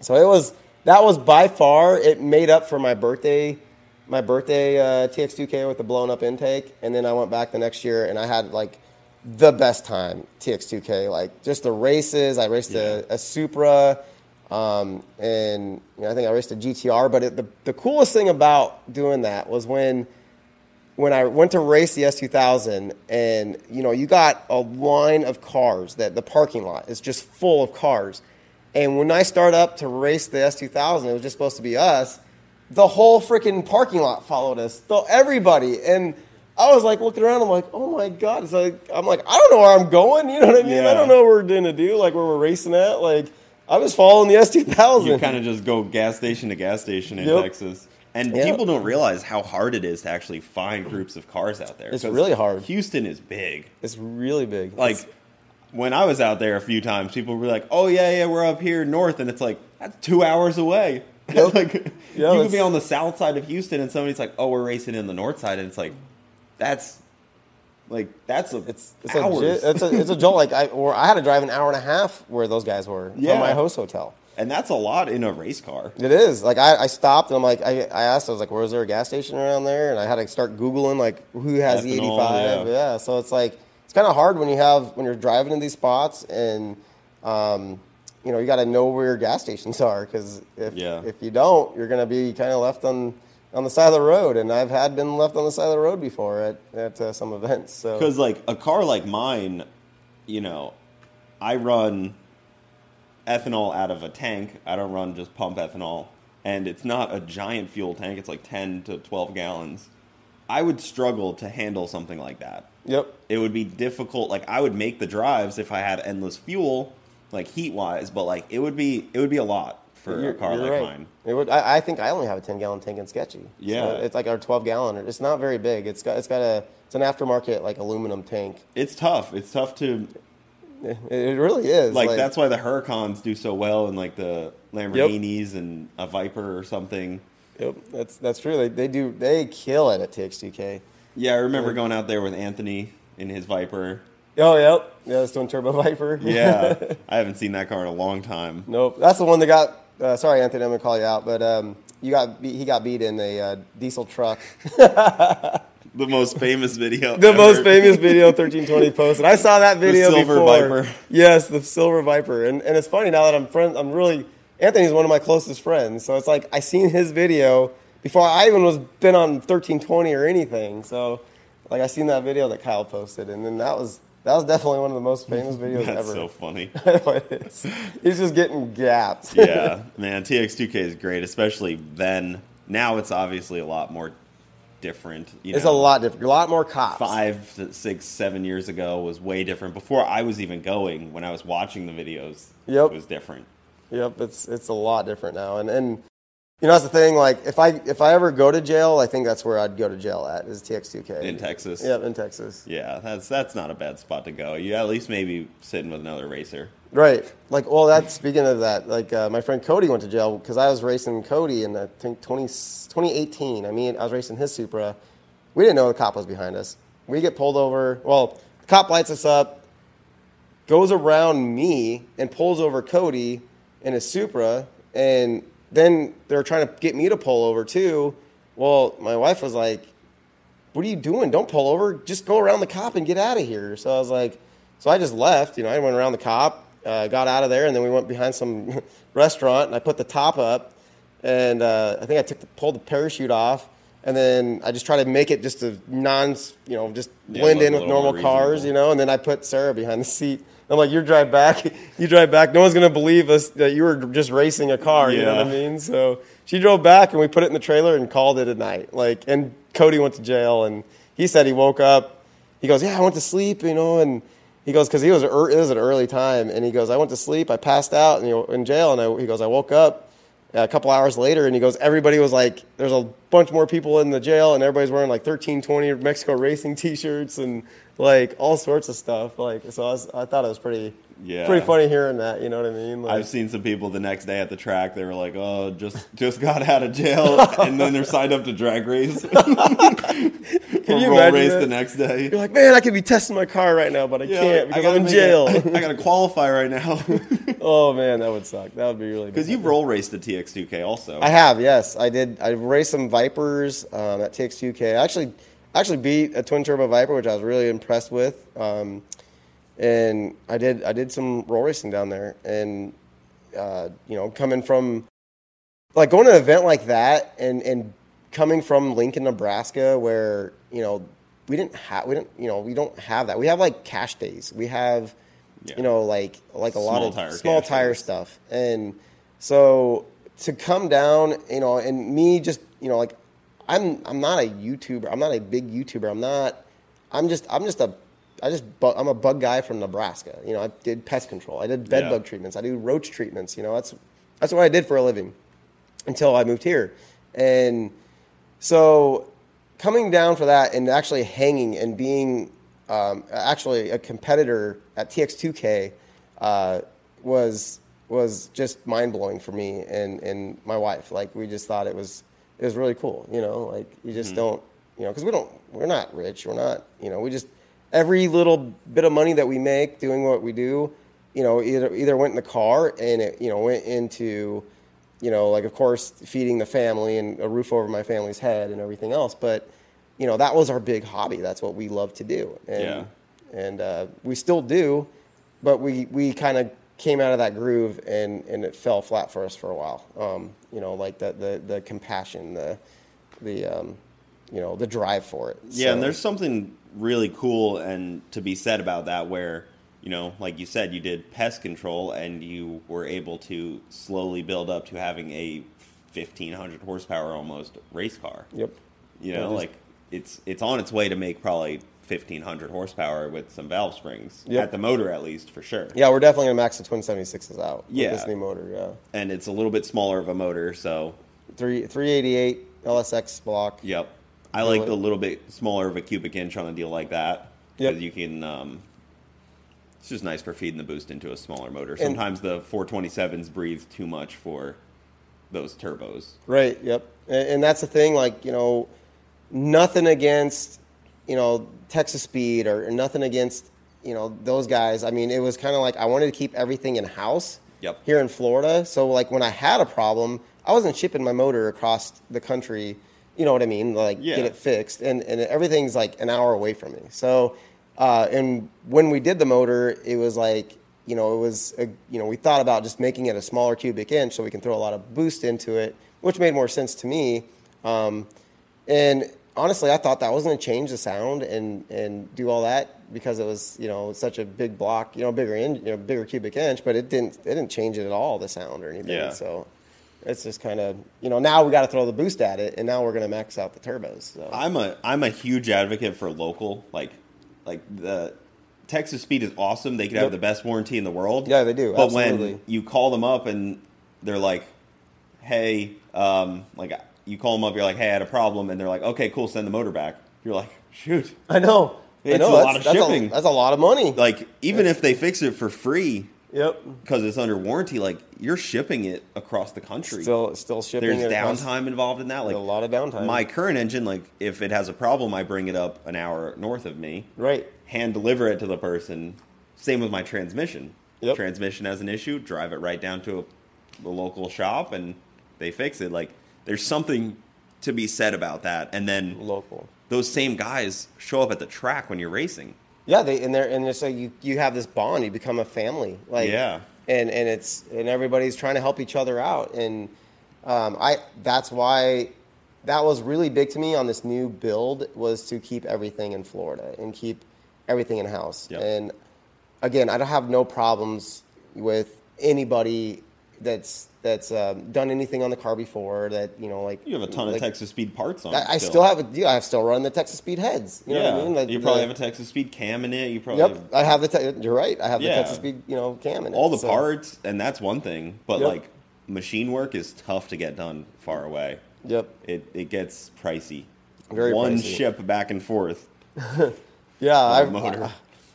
so it was that was by far it made up for my birthday, my birthday uh, TX2K with the blown up intake, and then I went back the next year and I had like the best time TX2K, like just the races. I raced a, a Supra, um, and you know, I think I raced a GTR. But it, the the coolest thing about doing that was when when I went to race the S2000, and you know, you got a line of cars that the parking lot is just full of cars. And when I start up to race the S2000, it was just supposed to be us. The whole freaking parking lot followed us, so everybody. And I was like looking around. I'm like, oh my god! It's like I'm like, I don't know where I'm going. You know what I mean? I don't know what we're gonna do. Like where we're racing at. Like I'm just following the S2000. You kind of just go gas station to gas station in Yep. Texas. And Yep. people don't realize how hard it is to actually find groups of cars out there. It's really hard. Houston is big. It's really big. Like It's- when I was out there a few times, people were like, "Oh yeah, yeah, we're up here north," and it's like that's two hours away. like Yeah, you could be on the south side of Houston, and somebody's like, "Oh, we're racing in the north side," and it's like that's like that's a It's it's hours. a, it's a it's a jolt. Like I or I had to drive an hour and a half where those guys were Yeah. from my host hotel. and that's a lot in a race car. It is like I, I stopped and I'm like I, I asked I was like where is there a gas station around there and I had to start googling like who has the 85 yeah. yeah. so it's like it's kind of hard when you have when you're driving in these spots and um, you know you got to know where your gas stations are because if Yeah. if you don't you're gonna be kind of left on on the side of the road and I've had been left on the side of the road before at at uh, some events so Because like a car like mine, you know, I run ethanol out of a tank. I don't run just pump ethanol, and it's not a giant fuel tank. It's like ten to twelve gallons. I would struggle to handle something like that. yep It would be difficult. Like I would make the drives if I had endless fuel, like heat wise, but like it would be it would be a lot for You're- a car like right. mine. It would. I, I think I only have a ten gallon tank in Sketchy. Yeah. So it's like our twelve gallon. It's not very big. It's got it's got a it's an aftermarket like aluminum tank. It's tough. It's tough to It, really is. like, that's why the Huracans do so well and like the Yep. Lamborghinis and a Viper or something. Yep, that's that's true. They they do they kill it at TX2K. Yeah, I remember going out there with Anthony in his Viper. Oh yep, yeah, it's doing Turbo Viper. Yeah, I haven't seen that car in a long time. nope, that's the one that got. Uh, sorry, Anthony, I'm gonna call you out, but um, you got beat, he got beat in a uh, diesel truck. The most famous video. the ever. most famous video 1320 posted. I saw that video silver before. Viper. Yes, the silver viper, and and it's funny now that I'm friend. I'm really Anthony's one of my closest friends, so it's like I seen his video before I even was been on 1320 or anything. So like I seen that video that Kyle posted, and then that was that was definitely one of the most famous videos That's ever. so funny. It is. He's just getting gapped. yeah, man, TX2K is great, especially then. Now it's obviously a lot more different. You it's know, a lot different. A lot more cops. Five, to six, seven years ago was way different. Before I was even going, when I was watching the videos, Yep. it was different. Yep, it's it's a lot different now, and and You know, that's the thing. Like, if I if I ever go to jail, I think that's where I'd go to jail at is TX2K in Texas. Yep, in Texas. Yeah, that's that's not a bad spot to go. You at least maybe sitting with another racer. Right. Like, well, that's speaking of that. Like, uh, my friend Cody went to jail because I was racing Cody in I think 20, 2018. I mean, I was racing his Supra. We didn't know the cop was behind us. We get pulled over. Well, the cop lights us up, goes around me and pulls over Cody in his Supra, and then they're trying to get me to pull over too. Well, my wife was like, "What are you doing? Don't pull over. Just go around the cop and get out of here." So I was like, so I just left. You know, I went around the cop, uh, got out of there, and then we went behind some restaurant, and I put the top up, and uh, I think I took the, pulled the parachute off, and then I just tried to make it just a non, you know, just Yeah, blend look in with normal cars, you know, and then I put Sarah behind the seat. I'm like, you drive back, you drive back. No one's gonna believe us that you were just racing a car. You know what I mean? So she drove back, and we put it in the trailer and called it a night. Like, and Cody went to jail, and he said he woke up. He goes, yeah, I went to sleep, you know, and he goes because he was er, it was an early time, and he goes, I went to sleep, I passed out, and you know, in jail, and I, he goes, I woke up a couple hours later, and he goes, everybody was like, there's a bunch more people in the jail, and everybody's wearing like 1320 Mexico Racing T-shirts and like all sorts of stuff. Like, so I, was, I thought it was pretty, Yeah. pretty funny hearing that. You know what I mean? Like, I've seen some people the next day at the track. They were like, "Oh, just just got out of jail," and then they're signed up to drag race. Can Or you roll race that? the next day. You're like, man, I could be testing my car right now, but I Yeah, can't because gotta I'm in jail. it- I, got to qualify right now oh man, that would suck. That would be really because you've roll raced the TX2K also. I have, yes, I did. I raced some Vipers um, at TX2K. I actually, actually beat a twin turbo Viper, which I was really impressed with. Um, and I did, I did some roll racing down there, and uh, you know, coming from like going to an event like that, and and coming from Lincoln, Nebraska, where you know we didn't have, we didn't, you know, we don't have that. We have like cash days. We have, you know, like like a lot of tire small tire days. stuff, and so to come down, you know, and me just, you know, like I'm I'm not a YouTuber. I'm not a big YouTuber. I'm not. I'm just I'm just a I just bu- I'm a bug guy from Nebraska. You know, I did pest control. I did bed Yeah. bug treatments. I do roach treatments. You know, that's that's what I did for a living until I moved here, and so coming down for that and actually hanging and being um, actually a competitor at TX2K uh, was was just mind blowing for me and, and my wife. Like we just thought it was it was really cool. You know, like you just Mhm. don't you know because we don't we're not rich. We're not you know we just every little bit of money that we make doing what we do, you know, either either went in the car and it you know went into you know, like of course feeding the family and a roof over my family's head and everything else. But you know, that was our big hobby. That's what we love to do. And, Yeah. And uh, we still do, but we we kind of came out of that groove and and it fell flat for us for a while. Um, you know, like the the the compassion, the the um, you know, the drive for it. Yeah, and there's something really cool and to be said about that where, you know, like you said, you did pest control and you were able to slowly build up to having a 1500 horsepower almost race car. Yep. You know, like it's it's on its way to make probably 1500 horsepower with some valve springs Yep. at the motor at least for sure. Yeah, we're definitely gonna max the twin seventy sixes out. Yeah. this new motor. Yeah, And it's a little bit smaller of a motor, so three three eighty eight LSX block. Yep. I like a little bit smaller of a cubic inch on a deal like that. Yep. Because you can, um, it's just nice for feeding the boost into a smaller motor. And- Sometimes the 427s breathe too much for those turbos. Right. Yep. And, and that's the thing. Like you know, nothing against you know Texas Speed or, or nothing against you know those guys. I mean, it was kind of like I wanted to keep everything in house. Yep. Here in Florida, so like when I had a problem, I wasn't shipping my motor across the country. You know what I mean? Like Yeah. get it fixed, and and everything's like an hour away from me. So, uh, and when we did the motor, it was like you know it was a, you know we thought about just making it a smaller cubic inch so we can throw a lot of boost into it, which made more sense to me. Um, and honestly, I thought that was going to change the sound and and do all that because it was you know such a big block, you know, bigger in, you know, bigger cubic inch, but it didn't it didn't change it at all the sound or anything. Yeah. So it's just kind of you know now we got to throw the boost at it, and now we're going to max out the turbos. So. I'm a I'm a huge advocate for local. Like like the Texas Speed is awesome. They could have the best warranty in the world. Yeah, they do, But absolutely. when you call them up and they're like, hey, um, like you call them up, you're like, hey, I had a problem, and they're like, okay, cool, send the motor back. You're like, shoot, I know. I it's know, a lot of that's a- shipping. that's a lot of money. Like even if they fix it for free, Yep. because it's under warranty, like you're shipping it across the country. Still, still shipping. There's downtime involved in that. Like a lot of downtime. My current engine, like if it has a problem, I bring it up an hour north of me. Right. Hand deliver it to the person. Same with my transmission. Yep. Transmission has an issue, drive it right down to a, the local shop and they fix it. Like there's something to be said about that. And then local. Those same guys show up at the track when you're racing. Yeah, they and they're and it's like you you have this bond. You become a family. Like Yeah. and and it's and everybody's trying to help each other out. And um, I that's why that was really big to me on this new build was to keep everything in Florida and keep everything in house. Yep. And again, I don't have no problems with anybody that's that's um, done anything on the car before. That you know, like You have a ton of Texas Speed parts on. I, it I still have a, yeah, I still run the Texas Speed heads. You know yeah. what I mean? Like you probably the- have a Texas Speed cam in it. You probably Yep, have I have the. Te- you're right. I have Yeah. the Texas Speed, you know, cam in it. all the so- parts, and that's one thing. But Yep. like machine work is tough to get done far away. Yep. It it gets pricey. Very one pricey. ship back and forth. Yeah, I've, motor.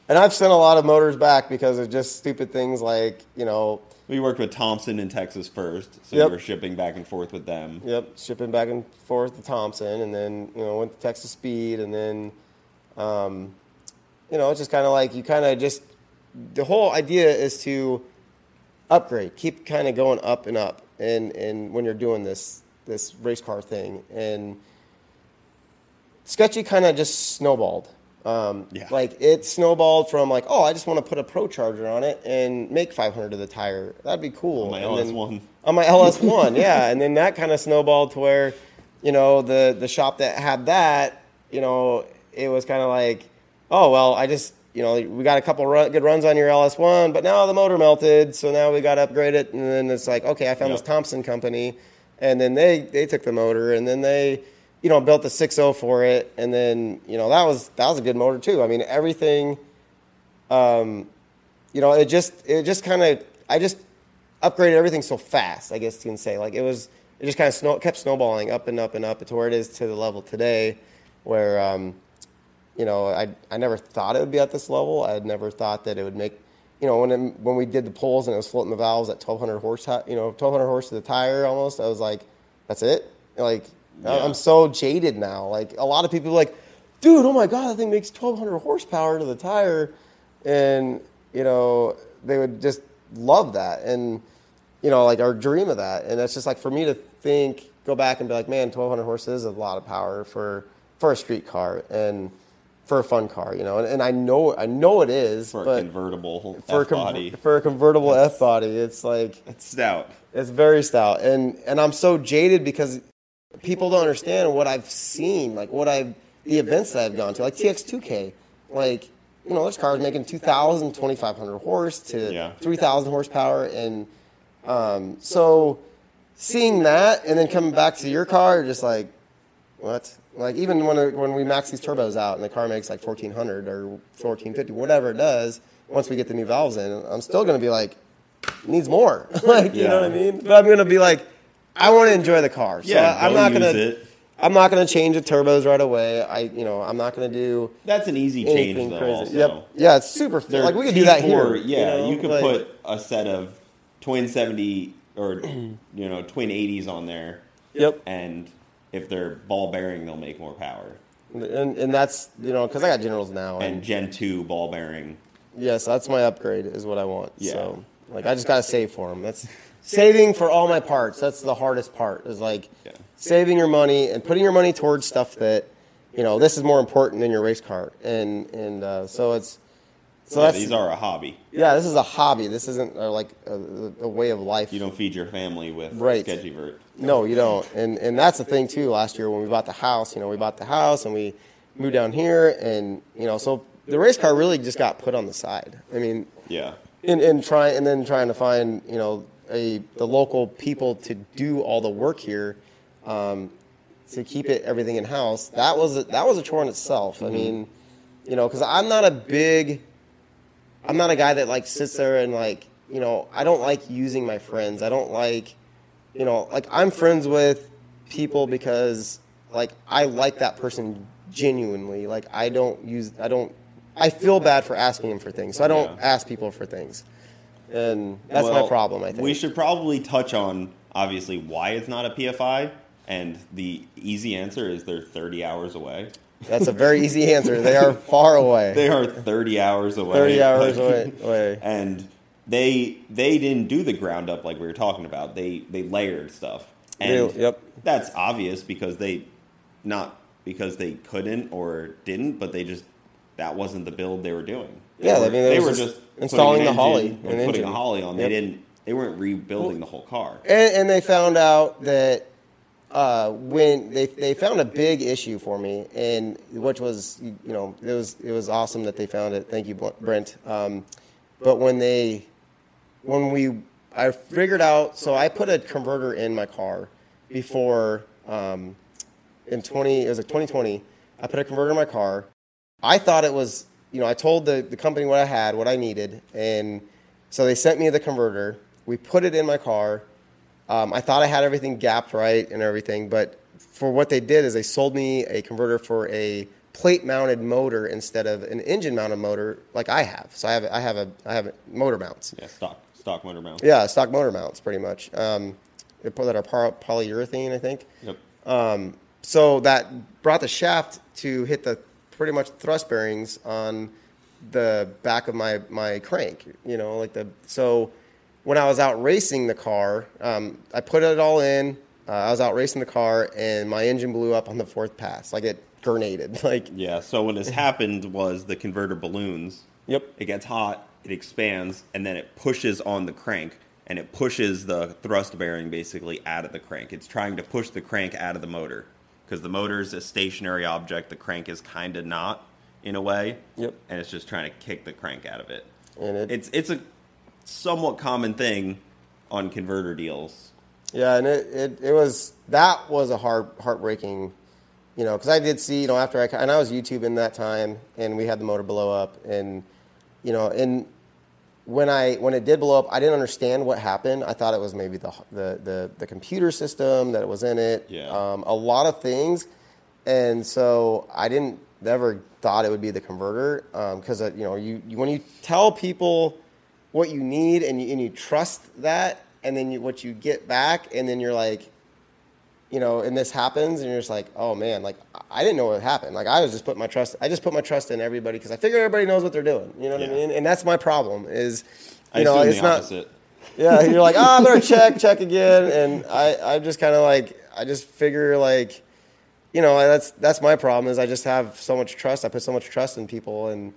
and I've sent a lot of motors back because of just stupid things like you know. We worked with Thompson in Texas first, so Yep. we were shipping back and forth with them. Yep, shipping back and forth to Thompson, and then you know went to Texas Speed, and then, um, you know, it's just kind of like you kind of just the whole idea is to upgrade, keep kind of going up and up, and and when you're doing this this race car thing, and sketchy kind of just snowballed. Um, Yeah. Like it snowballed from like, oh, I just want to put a pro charger on it and make 500 to the tire. That'd be cool. On my And LS1. on my LS1, yeah. And then that kind of snowballed to where, you know, the the shop that had that, you know, it was kind of like, oh well, I just, you know, we got a couple run, good runs on your LS1, but now the motor melted, so now we got to upgrade it. And then it's like, okay, I found Yep. this Thompson company, and then they they took the motor, and then they, you know, built the 6.0 for it, and then you know that was that was a good motor too. I mean, everything. Um, you know, it just it just kind of I just upgraded everything so fast. I guess you can say like it was it just kind of snow, kept snowballing up and up and up to where it is to the level today, where um, you know I I never thought it would be at this level. I had never thought that it would make you know when it, when we did the pulls and it was floating the valves at 1200 horse you know 1200 horse to the tire almost. I was like, that's it. Like Yeah. I'm so jaded now. Like a lot of people are like, dude, oh my god, that thing makes 1200 horsepower to the tire, and you know they would just love that and you know like our dream of that. And it's just like for me to think, go back and be like, man, 1200 horses is a lot of power for for a street car and for a fun car, you know. And, and I know I know it is For a convertible for F-body. for a convertible F body, it's like It's stout. it's very stout, and and I'm so jaded because people don't understand what I've seen, like what I've the events that I've gone to, like TX2K, like you know, there's cars making 2,000, 2,500 horse to Yeah. 3,000 horsepower, and um, so seeing that and then coming back to your car, you're just like, what? Like even when when we max these turbos out and the car makes like 1,400 or 1,450, whatever it does, once we get the new valves in, I'm still going to be like, needs more. like, you know what I mean? But I'm going to be like, I want to enjoy the car. So Yeah, I, I'm not going to. it. I'm not to change the turbos right away. I, you know, I'm not going to do That's an easy change, though. crazy. Also. Yep. Yeah, it's super. They're like we could do that here. Yeah, know? you could Like, put a set of twin seventy or you know twin eighties on there. Yep. And if they're ball bearing, they'll make more power. and and that's you know because I got Gen ones now And Gen two ball bearing. Yes, that's my upgrade. Is what I want. Yeah. So, like, I just gotta save for them. That's saving for all my parts. That's the hardest part. Is like saving your money and putting your money towards stuff that, you know, this is more important than your race car. And and uh, so it's so Yeah, these are a hobby. yeah. This is a hobby. This isn't uh, like a, a way of life. You don't feed your family with Right. sketchy vert. No, you don't. And and that's the thing too. Last year when we bought the house, you know, we bought the house and we moved down here, and you know, so the race car really just got put on the side. I mean, Yeah. and and try and then trying to find you know a the local people to do all the work here um, to keep it everything in house. That was a, that was a chore in itself. I mean, you know, because I'm not a big, I'm not a guy that like sits there and like you know I don't like using my friends. I don't like you know, like I'm friends with people because like I like that person genuinely. Like I don't use, I don't, I feel bad for asking them for things, so I don't ask people for things, and that's my problem. I think we should probably touch on obviously why it's not a PFI, and the easy answer is they're 30 hours away. That's a very easy answer. They are far away. They are 30 hours away. 30 hours Like- away. and they they didn't do the ground up like we were talking about. They they layered stuff. And yep. that's obvious because they not because they couldn't or didn't, but they just that wasn't the build they were doing. They Yeah, I were, mean, they were just just installing the Holley, and putting engine. a Holley on. They didn't. They weren't rebuilding the whole car. And, and they found out that uh, when they they found a big issue for me, and which was you know it was it was awesome that they found it. Thank you, Brent. Um, but when they when we I figured out, so I put a converter in my car before um, in twenty it was like twenty twenty. I put a converter in my car. I thought it was you know I told the the company what I had, what I needed, and so they sent me the converter. We put it in my car. Um, I thought I had everything gapped right and everything, but for what they did is they sold me a converter for a plate-mounted motor instead of an engine-mounted motor like I have. So I have I have a I have motor mounts. Yeah, stock stock motor mounts. Yeah, stock motor mounts, pretty much. Um, they put that are poly- polyurethane, I think. Yep. Um, so that brought the shaft to hit the pretty much thrust bearings on the back of my my crank. You know, like the so when I was out racing the car, um, I put it all in. Uh, I was out racing the car, and my engine blew up on the fourth pass. Like it grenaded. Like Yeah. So what has happened was the converter balloons. Yep. It gets hot, it expands, and then it pushes on the crank, and it pushes the thrust bearing basically out of the crank. It's trying to push the crank out of the motor because the motor is a stationary object. The crank is kind of not in a way. Yep. And it's just trying to kick the crank out of it. And it- it's it's a somewhat common thing on converter deals. Yeah, and it, it, it was that was a heart heartbreaking, you know, because I did see you know after I and I was YouTubing that time, and we had the motor blow up, and you know, and when I when it did blow up, I didn't understand what happened. I thought it was maybe the the the, the computer system that was in it, Yeah. um, a lot of things, and so I didn't never thought it would be the converter because uh you know you, you when you tell people what you need and you, and you trust that and then you, what you get back and then you're like you know and this happens and you're just like oh man like i didn't know what happened. Like i was just put my trust i just put my trust in everybody because i figure everybody knows what they're doing. You know what i mean? And that's my problem is you I know it's the not opposite. yeah you're like oh i better check check again. And i i just kind of like i just figure like you know that's that's my problem is i just have so much trust i put so much trust in people and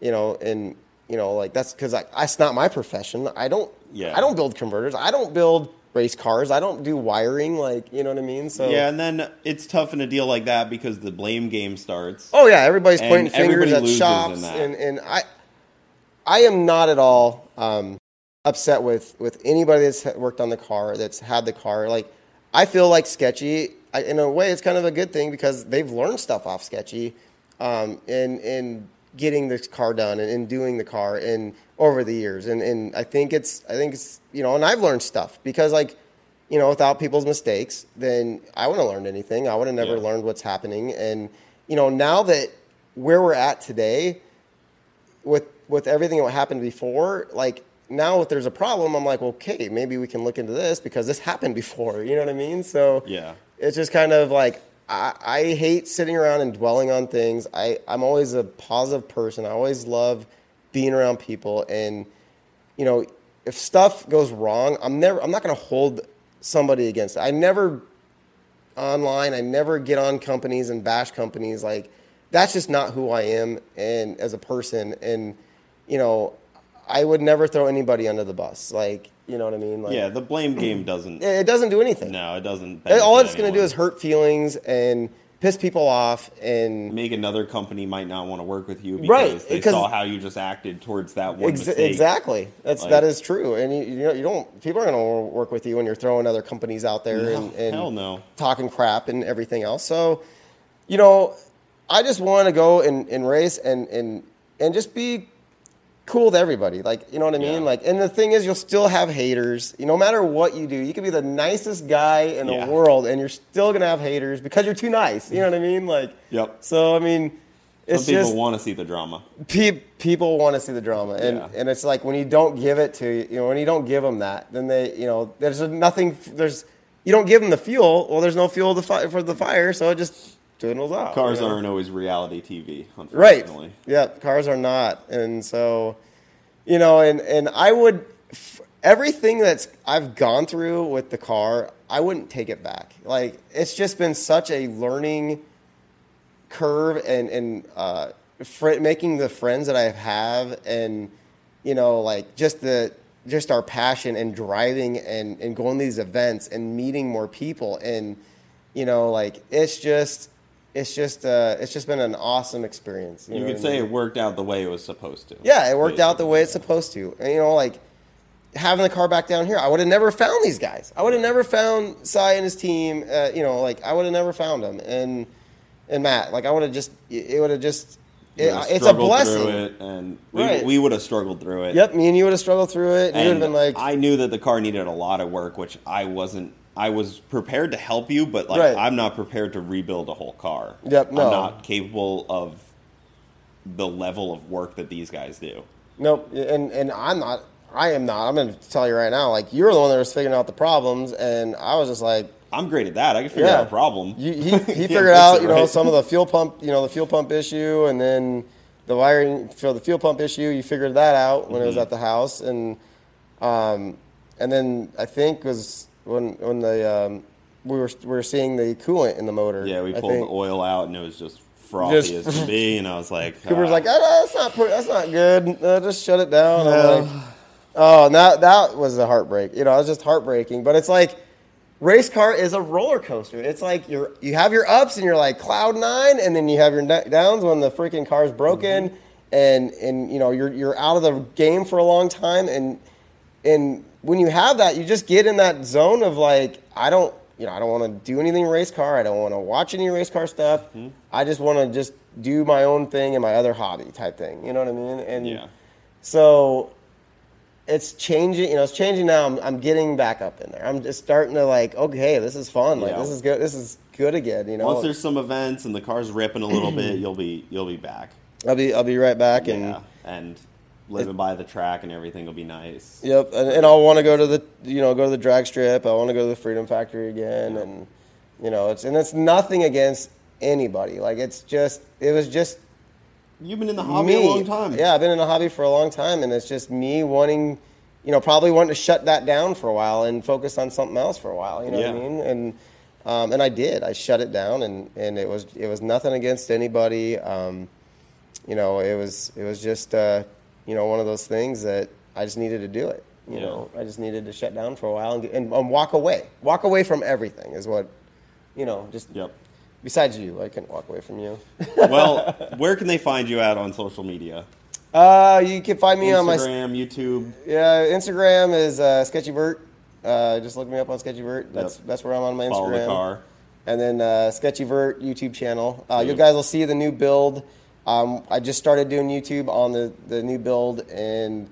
you know and you know like that's because I, that's not my profession. I don't Yeah. i don't build converters. I don't build race cars. I don't do wiring like you know what i mean? So Yeah, and then it's tough in a deal like that because the blame game starts. oh yeah everybody's And pointing fingers everybody at shops and and i i am not at all um upset with with anybody that's worked on the car that's had the car. Like i feel like sketchy. I, in a way it's kind of a good thing because they've learned stuff off sketchy um in in getting this car done and, and doing the car. And over the years and and i think it's i think it's you know and i've learned stuff because like you know without people's mistakes then i wouldn't have learned anything i would have never Yeah. learned what's happening and you know now that where we're at today with with everything that happened before, like now if there's a problem, I'm like, okay, maybe we can look into this because this happened before. You know what I mean? So Yeah. it's just kind of like I, I hate sitting around and dwelling on things. I, I'm always a positive person. I always love being around people and you know, if stuff goes wrong, I'm never I'm not gonna hold somebody against it. I never online, I never get on companies and bash companies like that's just not who I am and as a person and you know, I would never throw anybody under the bus. Like, you know what I mean? Like yeah, the blame game doesn't. it doesn't do anything. No, it doesn't. All it's going to do is hurt feelings and piss people off and make another company might not want to work with you because Right, they saw how you just acted towards that one Ex- mistake. exactly. That's Like- that is true, and you, you know you don't people are going to work with you when you're throwing other companies out there No, and, and no. talking crap and everything else. So, you know, I just want to go and, and race and and and just be cool with everybody. Like, you know what I mean? Like, and the thing is, you'll still have haters. You, no matter what you do, you could be the nicest guy in Yeah. the world, and you're still gonna have haters because you're too nice. You know what I mean? Like, Yep. so I mean, Some it's people just want to see the drama. pe- people want to see the drama, and Yeah. and it's like when you don't give it to you know when you don't give them that, then they you know there's nothing there's you don't give them the fuel. Well, there's no fuel to fi- for the fire, so it just out. Cars you know? aren't always reality TV, Right. Yeah, cars are not, and so, you know, and and I would f- everything that's I've gone through with the car, I wouldn't take it back. Like it's just been such a learning curve, and and uh, fr- making the friends that I have, and you know, like just the just our passion and driving and and going to these events and meeting more people and you know like it's just it's just uh, it's just been an awesome experience. You, know could what I say mean? it worked out the way it was supposed to. Yeah, it worked out the way it's supposed to. And, you know, like having the car back down here, I would have never found these guys. I would have never found Cy and his team. Uh, you know, like I would have never found them. And and Matt, like I would have just it would have just it, it's a blessing. It, and we, Right. we would have struggled through it. Yep, me and you would have struggled through it. And, you would have been like, I knew that the car needed a lot of work, which I wasn't. I was prepared to help you, but like Right. I'm not prepared to rebuild a whole car. Yep, no. I'm not capable of the level of work that these guys do. Nope, and and I'm not. I am not. I'm going to tell you right now. Like you're the one that was figuring out the problems, and I was just like, I'm great at that. I can figure out a problem. You, he he figured fix out it, you know right? some of the fuel pump you know the fuel pump issue, and then the wiring for the fuel pump issue. You figured that out when it was Mhm. at the house, and um, and then I think was when when the um, we were we were seeing the coolant in the motor. Yeah, we I pulled think. the oil out, and it was just frothy Just- as can be. And I was like, Cooper's ah. like, oh, that's not pretty, that's not good. Uh, just shut it down. I'm like, oh, that that was a heartbreak. You know, it was just heartbreaking. But it's like race car is a roller coaster. It's like you're you have your ups and you're like cloud nine, and then you have your da- downs when the freaking car's broken, Mm-hmm. and and you know you're you're out of the game for a long time, and and when you have that, you just get in that zone of like I don't. You know, I don't want to do anything race car. I don't want to watch any race car stuff. Mm-hmm. I just want to just do my own thing and my other hobby type thing. You know what I mean? And Yeah. so it's changing. You know, it's changing now. I'm, I'm getting back up in there. I'm just starting to like, okay, this is fun. Like Yeah. this is good. This is good again. You know, Once there's some events and the car's ripping a little bit, you'll be you'll be back. I'll be I'll be right back. And and living by the track and everything will be nice. Yep, and, and I'll want to go to the you know go to the drag strip. I want to go to the Freedom Factory again, and you know it's and it's nothing against anybody. Like it's just it was just You've been in the hobby me. a long time. Yeah, I've been in the hobby for a long time, and it's just me wanting, you know, probably wanting to shut that down for a while and focus on something else for a while. You know what I mean? And um, and I did. I shut it down, and, and it was it was nothing against anybody. Um, you know, it was it was just uh, you know one of those things that I just needed to do it. You Yeah. know, I just needed to shut down for a while and, get- and, and walk away. Walk away from everything is what, you know, just. Yep. Besides you, I couldn't walk away from you. well, where can they find you at on social media? Uh, you can find me on my Instagram, YouTube. Yeah, Instagram is uh, Sketchy Vert. Uh, just look me up on Sketchy Vert. That's that's where I'm on my Instagram. Follow the car. And then uh, Sketchy Vert YouTube channel. Uh, you guys will see the new build. Um, I just started doing YouTube on the, the new build and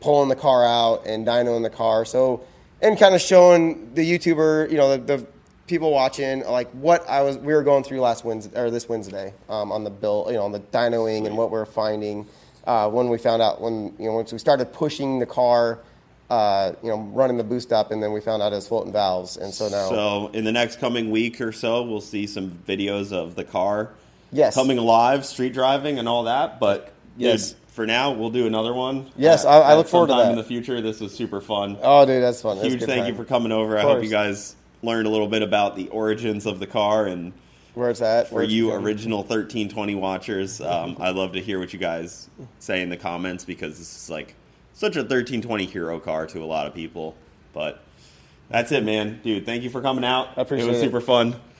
pulling the car out and dynoing the car. So and kind of showing the YouTuber, you know, the, the people watching like what I was we were going through last Wednesday or this Wednesday um, on the build, you know, on the dynoing and what we are finding uh, when we found out when you know once we started pushing the car. Uh, you know, running the boost up, and then we found out it was floating valves, and so now So in the next coming week or so, we'll see some videos of the car Yes. coming alive, street driving, and all that. But Yes. dude, for now, we'll do another one. Yes, Uh, I- I look forward to sometime that. in the future. This was super fun. Oh, dude, that's fun. Huge thank time. you for coming over. I hope you guys learned a little bit about the origins of the car and where it's at. for you original 1320 watchers. Um, I'd love to hear what you guys say in the comments because this is like such a 1320 hero car to a lot of people. But that's it, man. Dude, thank you for coming out. I appreciate it. was it. super fun.